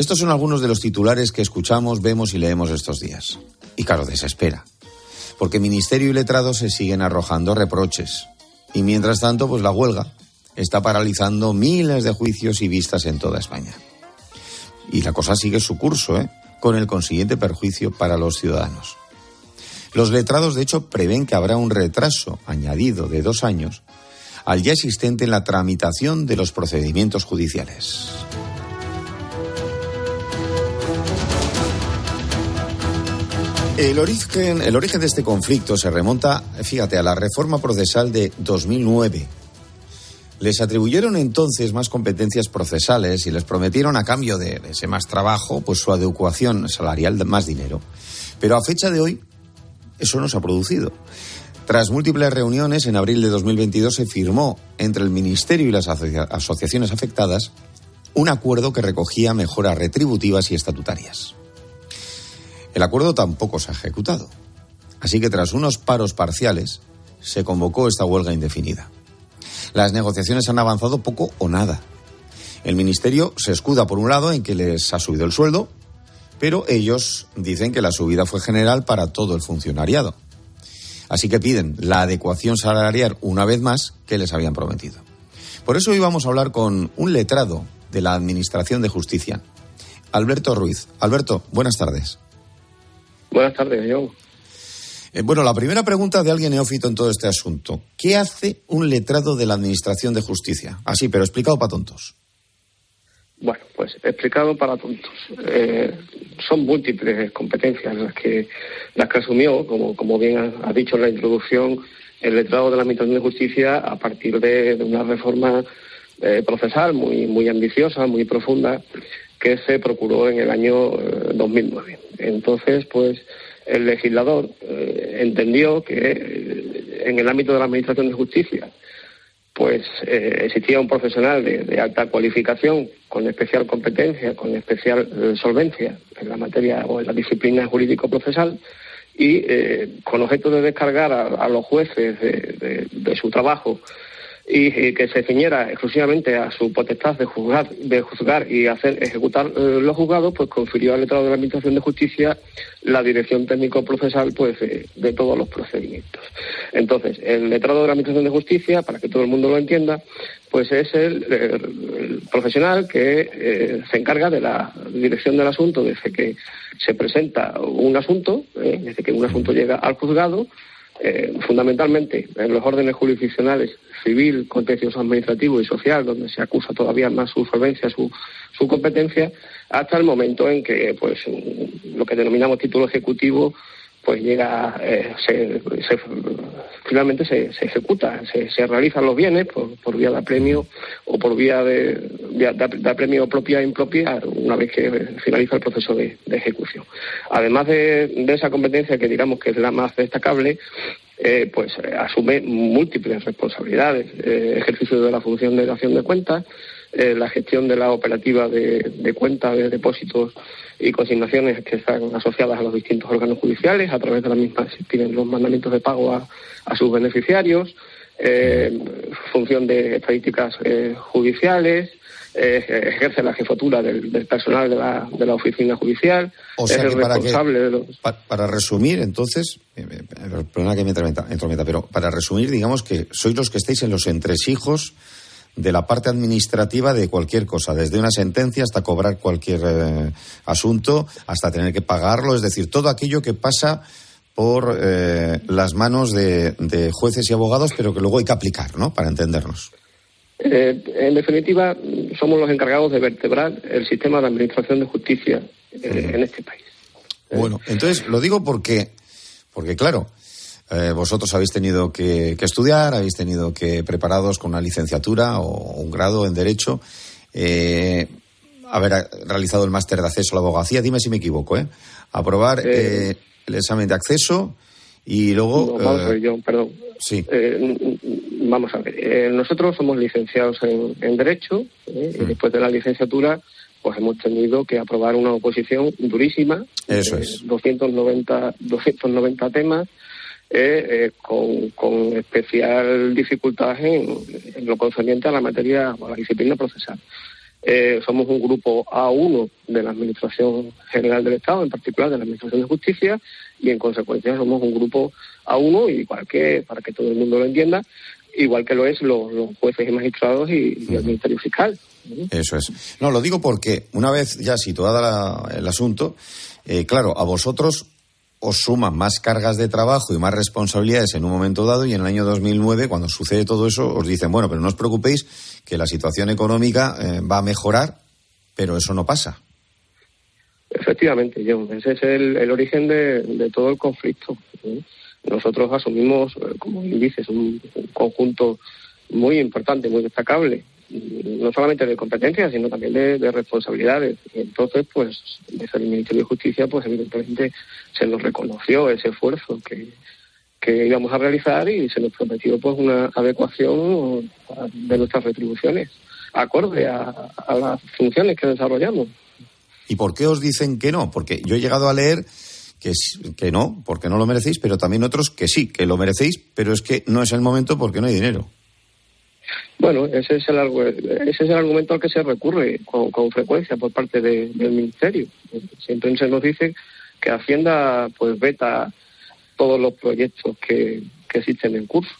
Estos son algunos de los titulares que escuchamos, vemos y leemos estos días. Y claro, desespera. Porque Ministerio y Letrado se siguen arrojando reproches. Y mientras tanto, pues la huelga está paralizando miles de juicios y vistas en toda España. Y la cosa sigue su curso, ¿eh? con el consiguiente perjuicio para los ciudadanos. Los letrados, de hecho, prevén que habrá un retraso añadido de dos años al ya existente en la tramitación de los procedimientos judiciales. El origen, el origen de este conflicto se remonta, fíjate, a la reforma procesal de 2009. Les atribuyeron entonces más competencias procesales y les prometieron a cambio de ese más trabajo, pues su adecuación salarial más dinero. Pero a fecha de hoy, eso no se ha producido. Tras múltiples reuniones, en abril de 2022 se firmó entre el Ministerio y las asociaciones afectadas un acuerdo que recogía mejoras retributivas y estatutarias. El acuerdo tampoco se ha ejecutado. Así que tras unos paros parciales, se convocó esta huelga indefinida. Las negociaciones han avanzado poco o nada. El Ministerio se escuda, por un lado, en que les ha subido el sueldo, pero ellos dicen que la subida fue general para todo el funcionariado. Así que piden la adecuación salarial una vez más que les habían prometido. Por eso hoy vamos a hablar con un letrado de la Administración de Justicia, Alberto Ruiz. Alberto, buenas tardes. Buenas tardes, John. Eh, bueno, la primera pregunta de alguien neófito en todo este asunto. ¿Qué hace un letrado de la Administración de Justicia? Así, pero explicado para tontos. Bueno, pues explicado para tontos. Eh, son múltiples competencias las que las que asumió, como, como bien ha, dicho en la introducción, el letrado de la Administración de Justicia a partir de, una reforma eh, procesal muy, muy ambiciosa, muy profunda, que se procuró en el año 2009. Entonces, pues el legislador eh, entendió que eh, en el ámbito de la Administración de Justicia pues eh, existía un profesional de, alta cualificación, con especial competencia, con especial solvencia en la materia o en la disciplina jurídico-procesal, y con objeto de descargar a, los jueces de su trabajo y, que se ciñera exclusivamente a su potestad de juzgar, de juzgar y hacer ejecutar eh, los juzgados, pues confirió al letrado de la Administración de Justicia la dirección técnico-procesal pues de, todos los procedimientos. Entonces, el letrado de la Administración de Justicia, para que todo el mundo lo entienda, pues es el, profesional que eh, se encarga de la dirección del asunto desde que se presenta un asunto, eh, desde que un asunto llega al juzgado, eh, fundamentalmente en los órdenes jurisdiccionales civil, contencioso administrativo y social, donde se acusa todavía más su solvencia, su, su competencia, hasta el momento en que pues lo que denominamos título ejecutivo pues llega, eh, se, finalmente se, ejecuta, se, realizan los bienes por, vía de apremio o por vía de, de, apremio propia e impropia una vez que finaliza el proceso de, ejecución. Además de, esa competencia que digamos que es la más destacable, eh, pues asume múltiples responsabilidades, eh, ejercicio de la función de acción de cuentas, eh, la gestión de la operativa de, de cuentas, de depósitos y consignaciones que están asociadas a los distintos órganos judiciales, a través de la misma tienen los mandamientos de pago a, sus beneficiarios, eh, función de estadísticas eh, judiciales, ejerce la jefatura del, personal de la, de la, oficina judicial, es el responsable de los... Para, resumir, entonces, perdona que me entrometa, pero para resumir, digamos que sois los que estáis en los entresijos de la parte administrativa de cualquier cosa, desde una sentencia hasta cobrar cualquier eh, asunto, hasta tener que pagarlo, es decir, todo aquello que pasa por eh, las manos de, jueces y abogados, pero que luego hay que aplicar, ¿no? Para entendernos. Eh, en definitiva, somos los encargados de vertebrar el sistema de administración de justicia en este país. Bueno, entonces lo digo porque, porque claro, eh, vosotros habéis tenido que, estudiar, habéis tenido que preparados con una licenciatura o un grado en Derecho, eh, haber realizado el máster de acceso a la abogacía, dime si me equivoco, ¿eh? Aprobar eh, el examen de acceso y luego... yo, perdón. Sí. vamos a ver, nosotros somos licenciados en, Derecho y mm. después de la licenciatura pues hemos tenido que aprobar una oposición durísima. Eso es. 290, 290 temas eh, eh, con, especial dificultad en, lo concerniente a la materia o a la disciplina procesal. Eh, somos un grupo A1 de la Administración General del Estado, en particular de la Administración de Justicia, y en consecuencia somos un grupo A1, igual que, para que todo el mundo lo entienda, igual que lo es los, jueces y magistrados y, el Ministerio Fiscal. Eso es. No, lo digo porque una vez ya situada el asunto, eh, claro, a vosotros os suman más cargas de trabajo y más responsabilidades en un momento dado y en el año 2009, cuando sucede todo eso, os dicen, bueno, pero no os preocupéis que la situación económica eh, va a mejorar, pero eso no pasa. Efectivamente, John, ese es el, origen de, todo el conflicto. Nosotros asumimos, eh, como dices, un, conjunto muy importante, muy destacable, no solamente de competencias, sino también de, responsabilidades. Y entonces, pues, desde el Ministerio de Justicia, pues evidentemente se nos reconoció ese esfuerzo que, que íbamos a realizar y se nos prometió pues una adecuación de nuestras retribuciones acorde a, las funciones que desarrollamos. ¿Y por qué os dicen que no? Porque yo he llegado a leer que, que no, porque no lo merecéis, pero también otros que sí, que lo merecéis, pero es que no es el momento porque no hay dinero. Bueno, ese es el, ese es el argumento al que se recurre con, frecuencia por parte del Ministerio. Siempre se nos dice que Hacienda pues veta todos los proyectos que, existen en curso.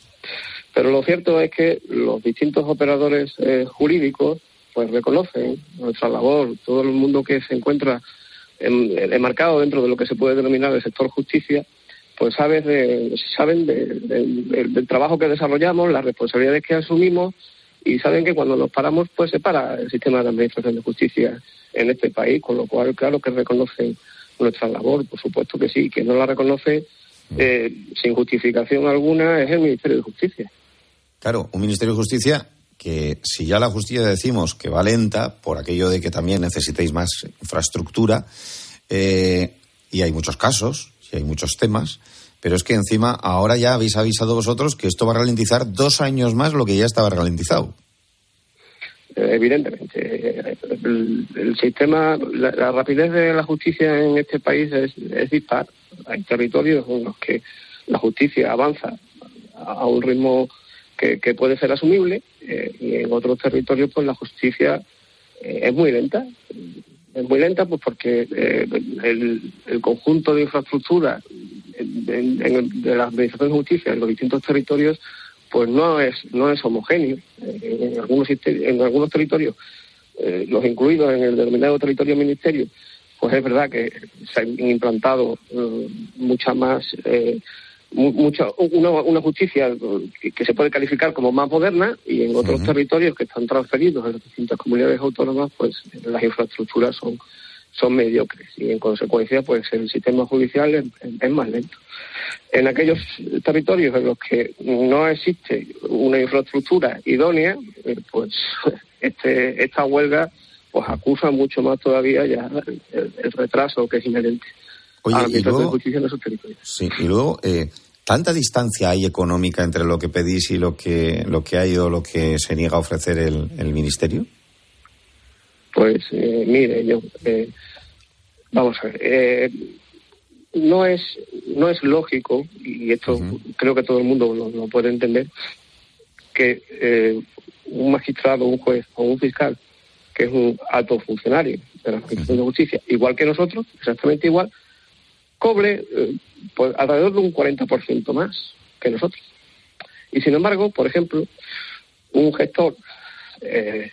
Pero lo cierto es que los distintos operadores eh, jurídicos pues reconocen nuestra labor, todo el mundo que se encuentra enmarcado dentro de lo que se puede denominar el sector justicia, pues sabes de, saben del trabajo que desarrollamos, las responsabilidades que asumimos y saben que cuando nos paramos pues se para el sistema de administración de justicia en este país, con lo cual claro que reconocen nuestra labor, por supuesto que sí, quien no la reconoce eh, sin justificación alguna es el Ministerio de Justicia. Claro, un Ministerio de Justicia que si ya la justicia decimos que va lenta por aquello de que también necesitéis más infraestructura, eh, y hay muchos casos, hay muchos temas, pero es que encima ahora ya habéis avisado vosotros que esto va a ralentizar dos años más lo que ya estaba ralentizado. Eh, evidentemente, el, sistema, la, rapidez de la justicia en este país es, dispar. Hay territorios en los que la justicia avanza a un ritmo que, puede ser asumible eh, y en otros territorios pues la justicia eh, es muy lenta es muy lenta pues porque el, el, conjunto de infraestructura de la Administración de Justicia en los distintos territorios pues no es no es homogéneo. En algunos, en algunos territorios, eh, los incluidos en el denominado territorio ministerio, pues es verdad que se han implantado eh, mucha más, eh, mucha, una, justicia que, se puede calificar como más moderna y en otros territorios que están transferidos a las distintas comunidades autónomas, pues las infraestructuras son son mediocres y en consecuencia pues el sistema judicial es, más lento. En aquellos territorios en los que no existe una infraestructura idónea, eh, pues *laughs* este, esta huelga pues acusa mucho más todavía ya el, retraso que es inherente a la administración de justicia en esos territorios. Sí, y luego, eh, ¿tanta distancia hay económica entre lo que pedís y lo que, lo que hay o lo que se niega a ofrecer el, el Ministerio? Pues eh, mire, yo eh, vamos a ver, eh, no es no es lógico y esto creo que todo el mundo lo, puede entender que un magistrado, un juez o un fiscal que es un alto funcionario de la Administración de Justicia, igual que nosotros, exactamente igual, cobre pues, alrededor de un 40% más que nosotros. Y sin embargo, por ejemplo, un gestor eh,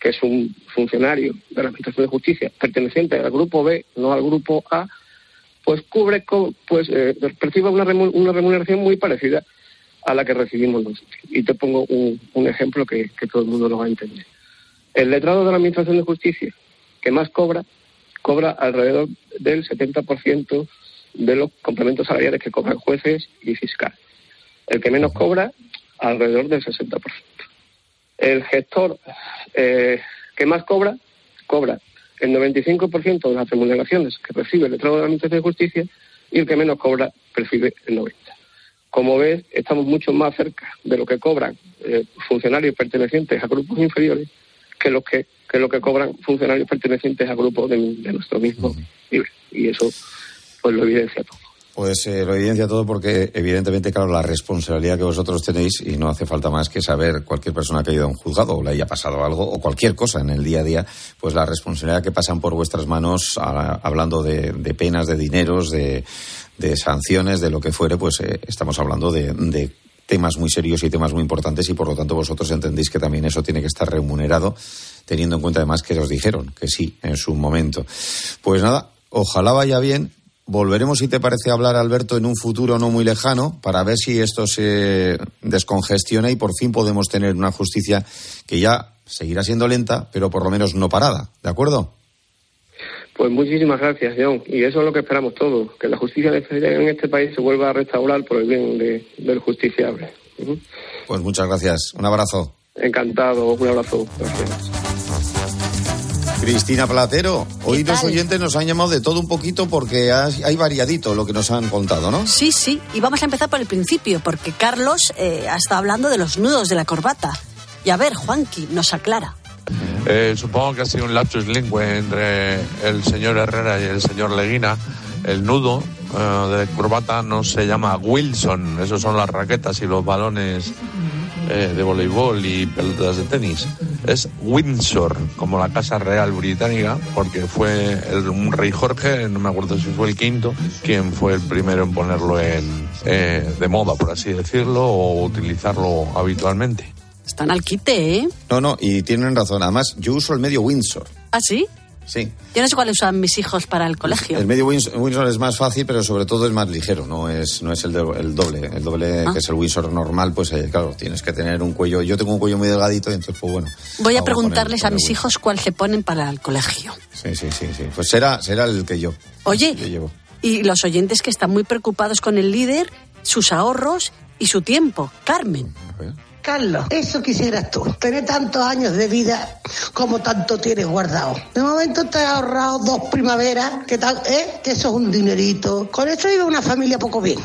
que es un funcionario de la Administración de Justicia perteneciente al grupo B, no al grupo A, pues cubre, pues eh, percibe una, remuneración muy parecida a la que recibimos nosotros. Y te pongo un, ejemplo que, todo el mundo lo va a entender. El letrado de la Administración de Justicia que más cobra, cobra alrededor del 70% de los complementos salariales que cobran jueces y fiscales. El que menos cobra, alrededor del 60% el gestor eh, que más cobra, cobra el 95% de las remuneraciones que recibe el letrado de la Administración de Justicia y el que menos cobra percibe el 90%. Como ves, estamos mucho más cerca de lo que cobran eh, funcionarios pertenecientes a grupos inferiores que los que, que lo que cobran funcionarios pertenecientes a grupos de, de nuestro mismo nivel. Y eso pues lo evidencia todo. Pues eh, lo evidencia todo porque, evidentemente, claro, la responsabilidad que vosotros tenéis, y no hace falta más que saber cualquier persona que haya ido a un juzgado o le haya pasado algo, o cualquier cosa en el día a día, pues la responsabilidad que pasan por vuestras manos, hablando de, penas, de dineros, de, sanciones, de lo que fuere, pues eh, estamos hablando de, temas muy serios y temas muy importantes y por lo tanto vosotros entendéis que también eso tiene que estar remunerado, teniendo en cuenta además que os dijeron que sí en su momento. Pues nada, ojalá vaya bien. Volveremos, si te parece, a hablar, Alberto, en un futuro no muy lejano para ver si esto se descongestiona y por fin podemos tener una justicia que ya seguirá siendo lenta, pero por lo menos no parada. ¿De acuerdo? Pues muchísimas gracias, John. Y eso es lo que esperamos todos, que la justicia en este país se vuelva a restaurar por el bien del justiciable. Pues muchas gracias. Un abrazo. Encantado. Un abrazo. Cristina Platero, hoy los oyentes nos han llamado de todo un poquito porque hay variadito lo que nos han contado, ¿no? Sí, sí, y vamos a empezar por el principio, porque Carlos eh, ha estado hablando de los nudos de la corbata. Y a ver, Juanqui, nos aclara. Eh, supongo que ha sido un lapsus lingüe entre el señor Herrera y el señor Leguina. El nudo eh, de corbata no se llama Wilson, esos son las raquetas y los balones eh, de voleibol y pelotas de tenis. Es Windsor, como la Casa Real Británica, porque fue el, un rey Jorge, no me acuerdo si fue el quinto, quien fue el primero en ponerlo en, de moda, por así decirlo, o utilizarlo habitualmente. Están al quite, ¿eh? No, no, y tienen razón. Además, yo uso el medio Windsor. ¿Ah, sí? Sí. Yo no sé cuál usan mis hijos para el colegio. El medio Windsor, es más fácil, pero sobre todo es más ligero, no es, no es el, el doble. El doble, Ah. que es el Windsor normal, pues eh, claro, tienes que tener un cuello. Yo tengo un cuello muy delgadito, y entonces, pues bueno. Voy a preguntarles a mis hijos cuál se ponen para el colegio. Sí, sí, sí, sí. Pues será, será el que yo. Oye, yo llevo. y los oyentes que están muy preocupados con el líder, sus ahorros y su tiempo. Carmen. Carlos, eso quisieras tú, tener tantos años de vida como tanto tienes guardado. De momento te has ahorrado dos primaveras, que, tal, ¿eh? que eso es un dinerito. Con eso vive una familia *laughs* poco bien.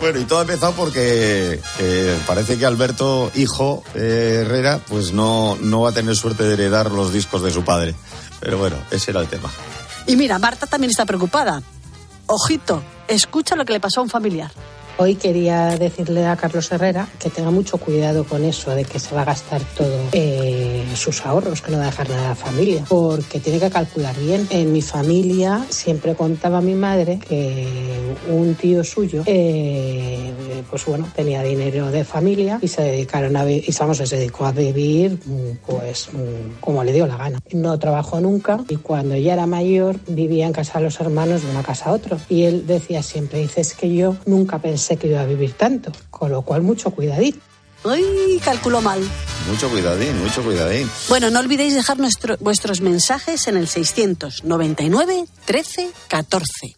Bueno, y todo ha empezado porque eh, parece que Alberto, hijo eh, Herrera, pues no, no va a tener suerte de heredar los discos de su padre. Pero bueno, ese era el tema. Y mira, Marta también está preocupada. Ojito, escucha lo que le pasó a un familiar. Hoy quería decirle a Carlos Herrera que tenga mucho cuidado con eso de que se va a gastar todo eh, sus ahorros, que no va a nada a la familia, porque tiene que calcular bien. En mi familia siempre contaba mi madre que un tío suyo, eh, pues bueno, tenía dinero de familia y se dedicaron a y vamos, se dedicó a vivir pues como le dio la gana. No trabajó nunca y cuando ya era mayor vivía en casa de los hermanos de una casa a otra. Y él decía siempre, dice, es que yo nunca pensé que iba a vivir tanto, con lo cual mucho cuidadito. Ay, calculó mal. Mucho cuidadín, mucho cuidadín. Bueno, no olvidéis dejar nuestro- vuestros mensajes en el 699 13 14.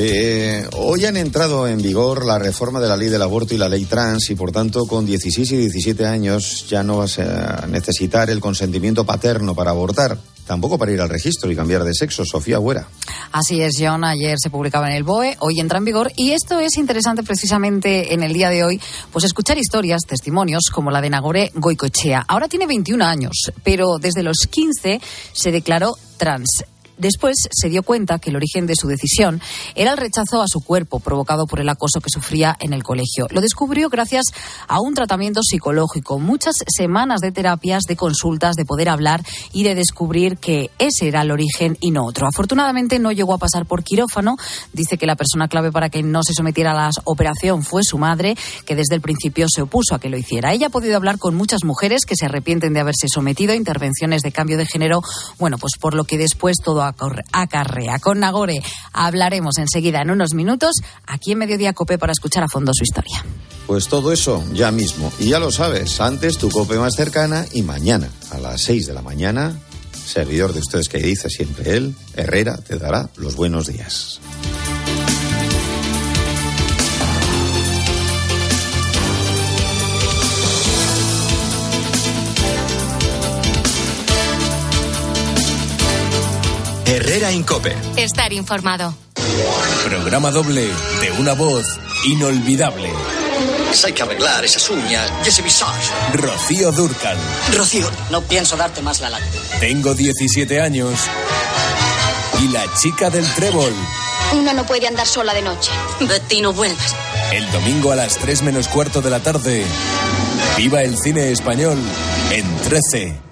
Eh, hoy han entrado en vigor la reforma de la ley del aborto y la ley trans y por tanto con 16 y 17 años ya no vas a necesitar el consentimiento paterno para abortar, tampoco para ir al registro y cambiar de sexo. Sofía Güera. Así es, John. Ayer se publicaba en el BOE, hoy entra en vigor y esto es interesante precisamente en el día de hoy, pues escuchar historias, testimonios como la de Nagore Goicoechea. Ahora tiene 21 años, pero desde los 15 se declaró trans. Después se dio cuenta que el origen de su decisión era el rechazo a su cuerpo provocado por el acoso que sufría en el colegio. Lo descubrió gracias a un tratamiento psicológico, muchas semanas de terapias, de consultas, de poder hablar y de descubrir que ese era el origen y no otro. Afortunadamente no llegó a pasar por quirófano. Dice que la persona clave para que no se sometiera a la operación fue su madre, que desde el principio se opuso a que lo hiciera. Ella ha podido hablar con muchas mujeres que se arrepienten de haberse sometido a intervenciones de cambio de género, bueno, pues por lo que después todo acorre- acarrea. Con Nagore hablaremos enseguida en unos minutos aquí en Mediodía Cope para escuchar a fondo su historia. Pues todo eso ya mismo. Y ya lo sabes, antes tu cope más cercana y mañana a las 6 de la mañana, servidor de ustedes que dice siempre él, Herrera, te dará los buenos días. Herrera Incope. Estar informado. Programa doble de una voz inolvidable. Hay que arreglar esas uñas y ese visage. Rocío Durcal. Rocío, no pienso darte más la lata. Tengo 17 años. Y la chica del trébol. Una no puede andar sola de noche. Betty, no vuelvas. El domingo a las 3 menos cuarto de la tarde. Viva el cine español en 13.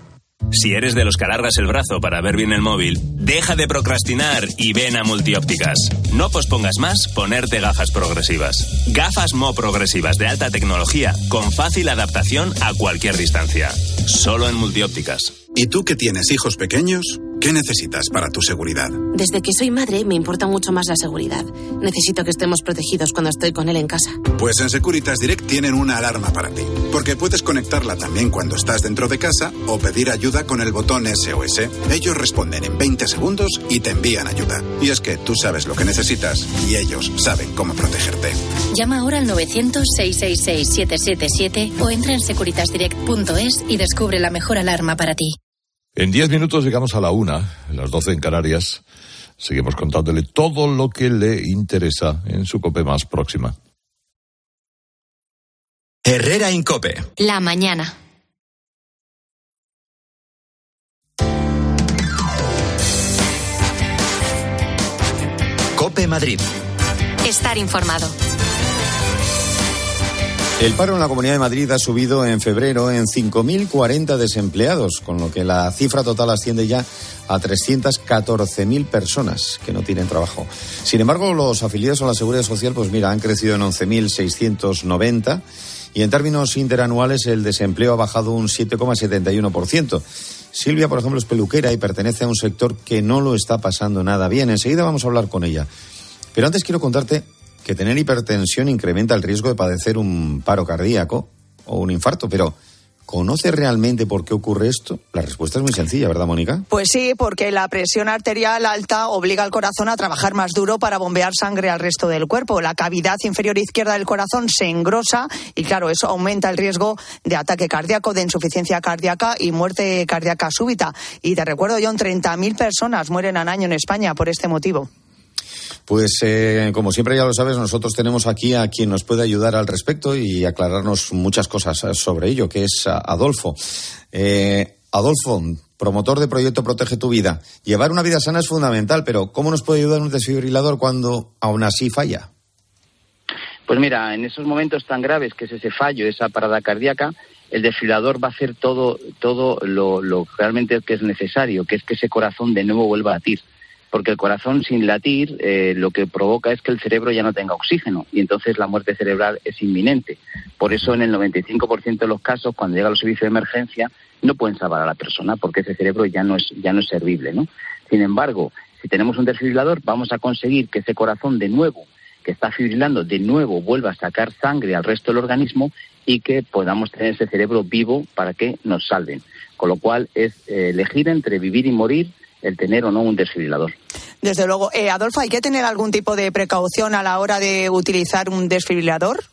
Si eres de los que alargas el brazo para ver bien el móvil, deja de procrastinar y ven a Multiópticas. No pospongas más ponerte gafas progresivas. Gafas Mo progresivas de alta tecnología con fácil adaptación a cualquier distancia. Solo en Multiópticas. ¿Y tú que tienes hijos pequeños? ¿Qué necesitas para tu seguridad? Desde que soy madre me importa mucho más la seguridad. Necesito que estemos protegidos cuando estoy con él en casa. Pues en Securitas Direct tienen una alarma para ti, porque puedes conectarla también cuando estás dentro de casa o pedir ayuda con el botón SOS. Ellos responden en 20 segundos y te envían ayuda. Y es que tú sabes lo que necesitas y ellos saben cómo protegerte. Llama ahora al 900-666-777 o entra en securitasdirect.es y descubre la mejor alarma para ti. En diez minutos llegamos a la una, las doce en Canarias. Seguimos contándole todo lo que le interesa en su cope más próxima. Herrera Incope. La mañana. Cope Madrid. Estar informado. El paro en la Comunidad de Madrid ha subido en febrero en 5.040 desempleados, con lo que la cifra total asciende ya a 314.000 personas que no tienen trabajo. Sin embargo, los afiliados a la Seguridad Social, pues mira, han crecido en 11.690 y en términos interanuales el desempleo ha bajado un 7,71%. Silvia, por ejemplo, es peluquera y pertenece a un sector que no lo está pasando nada bien. Enseguida vamos a hablar con ella. Pero antes quiero contarte que tener hipertensión incrementa el riesgo de padecer un paro cardíaco o un infarto, pero ¿conoce realmente por qué ocurre esto? La respuesta es muy sencilla, ¿verdad, Mónica? Pues sí, porque la presión arterial alta obliga al corazón a trabajar más duro para bombear sangre al resto del cuerpo. La cavidad inferior izquierda del corazón se engrosa y, claro, eso aumenta el riesgo de ataque cardíaco, de insuficiencia cardíaca y muerte cardíaca súbita. Y te recuerdo, John, 30.000 personas mueren al año en España por este motivo. Pues eh, como siempre ya lo sabes, nosotros tenemos aquí a quien nos puede ayudar al respecto y aclararnos muchas cosas eh, sobre ello, que es Adolfo. Eh, Adolfo, promotor de proyecto Protege tu vida. Llevar una vida sana es fundamental, pero ¿cómo nos puede ayudar un desfibrilador cuando aún así falla? Pues mira, en esos momentos tan graves que es ese fallo, esa parada cardíaca, el desfibrilador va a hacer todo, todo lo, lo realmente que es necesario, que es que ese corazón de nuevo vuelva a latir porque el corazón sin latir eh, lo que provoca es que el cerebro ya no tenga oxígeno y entonces la muerte cerebral es inminente. Por eso en el 95% de los casos, cuando llega los servicios de emergencia, no pueden salvar a la persona porque ese cerebro ya no es, ya no es servible. ¿no? Sin embargo, si tenemos un desfibrilador, vamos a conseguir que ese corazón de nuevo, que está fibrilando, de nuevo vuelva a sacar sangre al resto del organismo y que podamos tener ese cerebro vivo para que nos salven. Con lo cual es eh, elegir entre vivir y morir el tener o no un desfibrilador. Desde luego. Eh, Adolfo, ¿hay que tener algún tipo de precaución a la hora de utilizar un desfibrilador?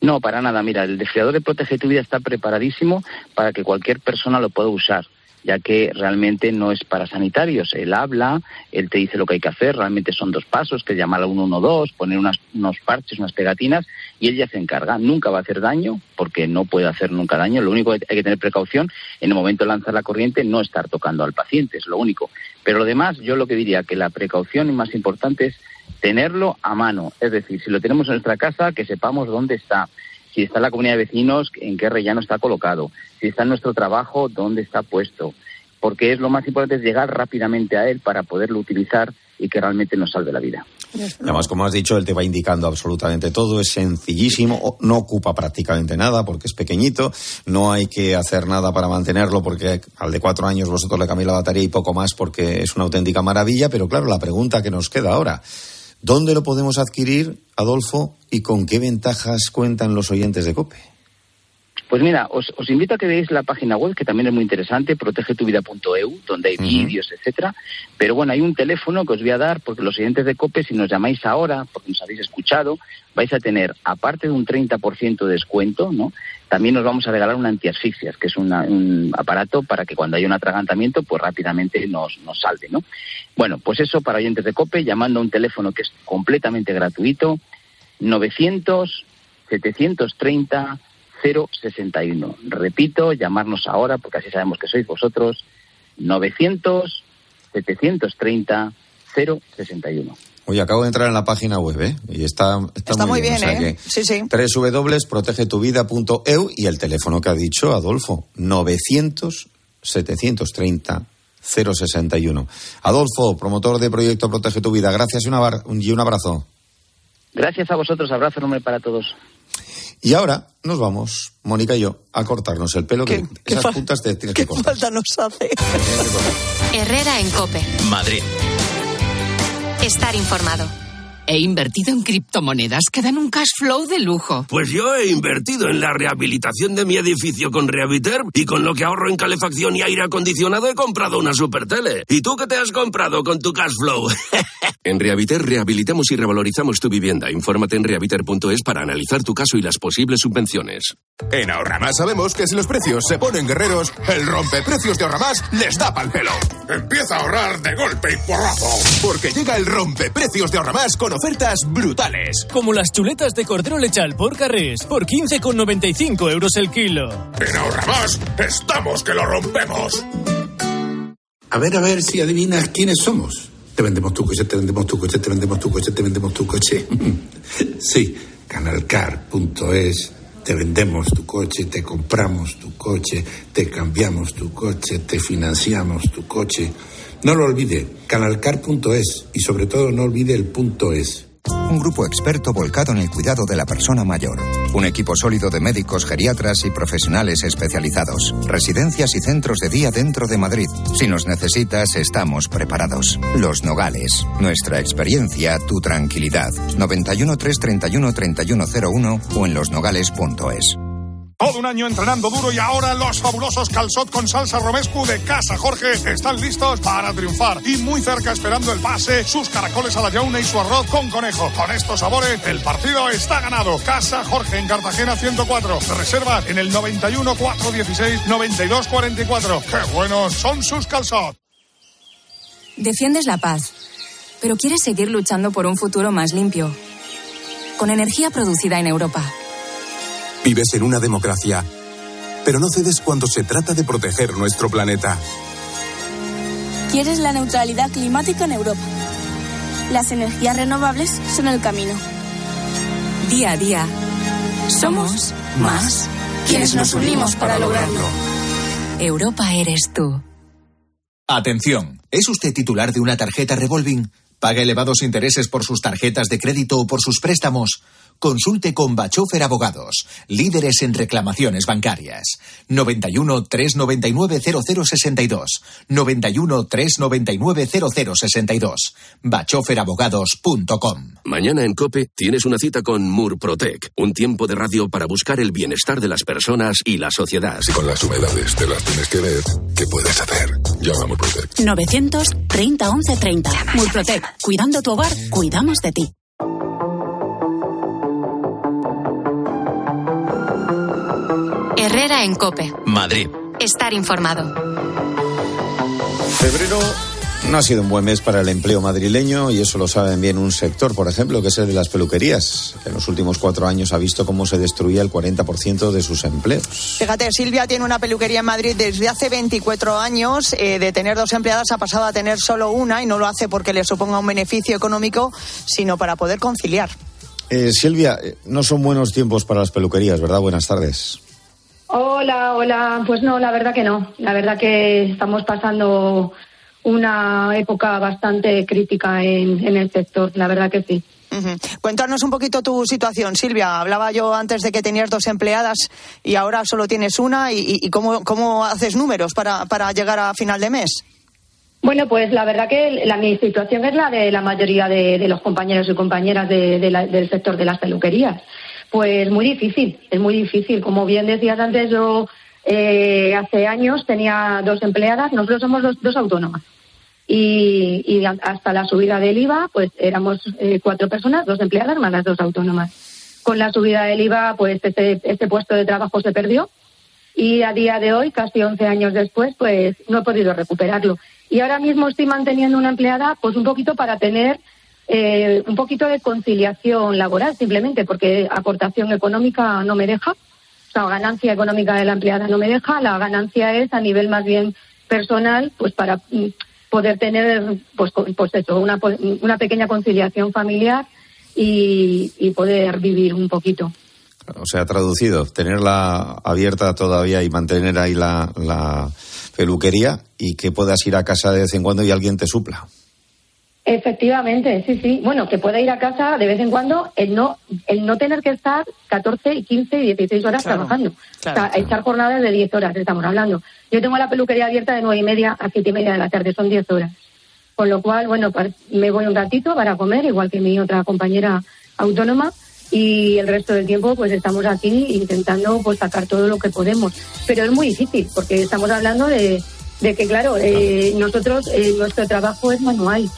No, para nada. Mira, el desfibrilador de Protege tu Vida está preparadísimo para que cualquier persona lo pueda usar ya que realmente no es para sanitarios. Él habla, él te dice lo que hay que hacer, realmente son dos pasos, que llamar a 112, poner unas, unos parches, unas pegatinas, y él ya se encarga. Nunca va a hacer daño, porque no puede hacer nunca daño. Lo único que hay que tener precaución, en el momento de lanzar la corriente, no estar tocando al paciente, es lo único. Pero lo demás, yo lo que diría que la precaución más importante es tenerlo a mano. Es decir, si lo tenemos en nuestra casa, que sepamos dónde está si está en la comunidad de vecinos, en qué rellano está colocado, si está en nuestro trabajo, dónde está puesto, porque es lo más importante llegar rápidamente a él para poderlo utilizar y que realmente nos salve la vida. Además, como has dicho, él te va indicando absolutamente todo, es sencillísimo, no ocupa prácticamente nada porque es pequeñito, no hay que hacer nada para mantenerlo porque al de cuatro años vosotros le cambiáis la batería y poco más porque es una auténtica maravilla, pero claro, la pregunta que nos queda ahora, ¿Dónde lo podemos adquirir, Adolfo, y con qué ventajas cuentan los oyentes de COPE? Pues mira, os, invito a que veáis la página web, que también es muy interesante, protegetuvida.eu, donde hay vídeos, etcétera. Pero bueno, hay un teléfono que os voy a dar, porque los oyentes de COPE, si nos llamáis ahora, porque nos habéis escuchado, vais a tener, aparte de un 30% de descuento, ¿no? También nos vamos a regalar un antiasfixias, que es un aparato para que cuando haya un atragantamiento, pues rápidamente nos, nos salve, ¿no? Bueno, pues eso para oyentes de COPE, llamando a un teléfono que es completamente gratuito, 900 730 061. Repito, llamarnos ahora, porque así sabemos que sois vosotros, 900 730 061. Oye, acabo de entrar en la página web, ¿eh? Y está, está, muy, bien, ¿eh? sí, sí. www.protegetuvida.eu y el teléfono que ha dicho Adolfo, 900 730 061. Adolfo, promotor de Proyecto Protege tu Vida, gracias y, y un abrazo. Gracias a vosotros, abrazo enorme para todos. Y ahora nos vamos, Mónica y yo, a cortarnos el pelo, que esas puntas te tienes que cortar. falta nos hace? *laughs* Herrera en Cope. Madrid. Estar informado. He invertido en criptomonedas que dan un cash flow de lujo. Pues yo he invertido en la rehabilitación de mi edificio con Rehabiter y con lo que ahorro en calefacción y aire acondicionado he comprado una super tele. ¿Y tú qué te has comprado con tu cash flow? *laughs* en Rehabiter rehabilitamos y revalorizamos tu vivienda. Infórmate en rehabiter.es para analizar tu caso y las posibles subvenciones. En Ahorramás sabemos que si los precios se ponen guerreros, el rompeprecios de Ahorramás les da pal pelo. Empieza a ahorrar de golpe y porrazo. Porque llega el rompeprecios de Ahorramás con ofertas brutales. Como las chuletas de cordero lechal por carrés, por 15,95 euros el kilo. En Ahorramás, estamos que lo rompemos. A ver, a ver si adivinas quiénes somos. Te vendemos tu coche, te vendemos tu coche, te vendemos tu coche, te vendemos tu coche. *laughs* sí, canalcar.es. Te vendemos tu coche, te compramos tu coche, te cambiamos tu coche, te financiamos tu coche. No lo olvide, canalcar.es y sobre todo no olvide el punto es. Un grupo experto volcado en el cuidado de la persona mayor. Un equipo sólido de médicos, geriatras y profesionales especializados. Residencias y centros de día dentro de Madrid. Si nos necesitas, estamos preparados. Los Nogales. Nuestra experiencia, tu tranquilidad. 91 331 3101 o en losnogales.es. Todo un año entrenando duro y ahora los fabulosos calzot con salsa romescu de Casa Jorge están listos para triunfar. Y muy cerca esperando el pase, sus caracoles a la yauna y su arroz con conejo. Con estos sabores, el partido está ganado. Casa Jorge en Cartagena 104. Reserva en el 91 416 92 44. ¡Qué buenos son sus calzot! Defiendes la paz, pero quieres seguir luchando por un futuro más limpio. Con energía producida en Europa Vives en una democracia, pero no cedes cuando se trata de proteger nuestro planeta. Quieres la neutralidad climática en Europa. Las energías renovables son el camino. Día a día, somos más quienes nos unimos para lograrlo. Europa eres tú. Atención, ¿es usted titular de una tarjeta revolving? ¿Paga elevados intereses por sus tarjetas de crédito o por sus préstamos? Consulte con Bachofer Abogados, líderes en reclamaciones bancarias. 91 399 0062. 91 399 0062. bachoferabogados.com. Mañana en Cope tienes una cita con Murprotec, un tiempo de radio para buscar el bienestar de las personas y la sociedad. Si con las humedades te las tienes que ver, ¿qué puedes hacer? Llama a Murprotec. 930 1130. Murprotec. Cuidando tu hogar, cuidamos de ti. En Cope. Madrid. Estar informado. Febrero no ha sido un buen mes para el empleo madrileño y eso lo saben bien un sector, por ejemplo, que es el de las peluquerías, que en los últimos cuatro años ha visto cómo se destruía el 40% de sus empleos. Fíjate, Silvia tiene una peluquería en Madrid desde hace 24 años. Eh, de tener dos empleadas ha pasado a tener solo una y no lo hace porque le suponga un beneficio económico, sino para poder conciliar. Eh, Silvia, eh, no son buenos tiempos para las peluquerías, ¿verdad? Buenas tardes. Hola, hola. Pues no, la verdad que no. La verdad que estamos pasando una época bastante crítica en, el sector, la verdad que sí. Cuéntanos un poquito tu situación, Silvia. Hablaba yo antes de que tenías dos empleadas y ahora solo tienes una. ¿Y, cómo, cómo, haces números para, para, llegar a final de mes? Bueno, pues la verdad que la, mi situación es la de la mayoría de, los compañeros y compañeras del sector de las peluquerías. Pues muy difícil, es muy difícil. Como bien decías antes, yo eh, hace años tenía dos empleadas, nosotros somos dos, autónomas. Y, hasta la subida del IVA, pues éramos eh, cuatro personas, dos empleadas más las dos autónomas. Con la subida del IVA, pues este, este puesto de trabajo se perdió y a día de hoy, casi 11 años después, pues no he podido recuperarlo. Y ahora mismo estoy manteniendo una empleada, pues un poquito para tener eh, un poquito de conciliación laboral, simplemente porque aportación económica no me deja, o sea, ganancia económica de la empleada no me deja, la ganancia es a nivel más bien personal, pues para mm, poder tener, pues, pues eso, una, una pequeña conciliación familiar y, poder vivir un poquito. O sea, traducido, tenerla abierta todavía y mantener ahí la, la peluquería y que puedas ir a casa de vez en cuando y alguien te supla. Efectivamente, sí, sí. Bueno, que pueda ir a casa de vez en cuando, el no, el no tener que estar 14, 15 y 16 horas trabajando. o sea, echar jornadas de 10 horas, estamos hablando. Yo tengo la peluquería abierta de 9 y media a 7 y media de la tarde, son 10 horas. Con lo cual, bueno, me voy un ratito para comer, igual que mi otra compañera autónoma, y el resto del tiempo pues estamos aquí intentando pues sacar todo lo que podemos. Pero es muy difícil, porque estamos hablando de de que, claro, eh, nosotros, eh, nuestro trabajo es manual,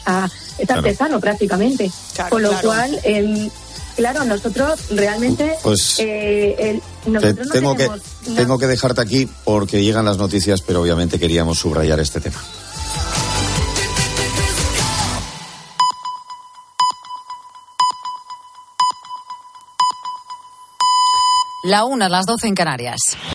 es artesano prácticamente. Con lo cual, eh, claro, nosotros realmente. Pues. Eh, tengo, que, tengo que dejarte aquí porque llegan las noticias, pero obviamente queríamos subrayar este tema. La una, las doce en Canarias.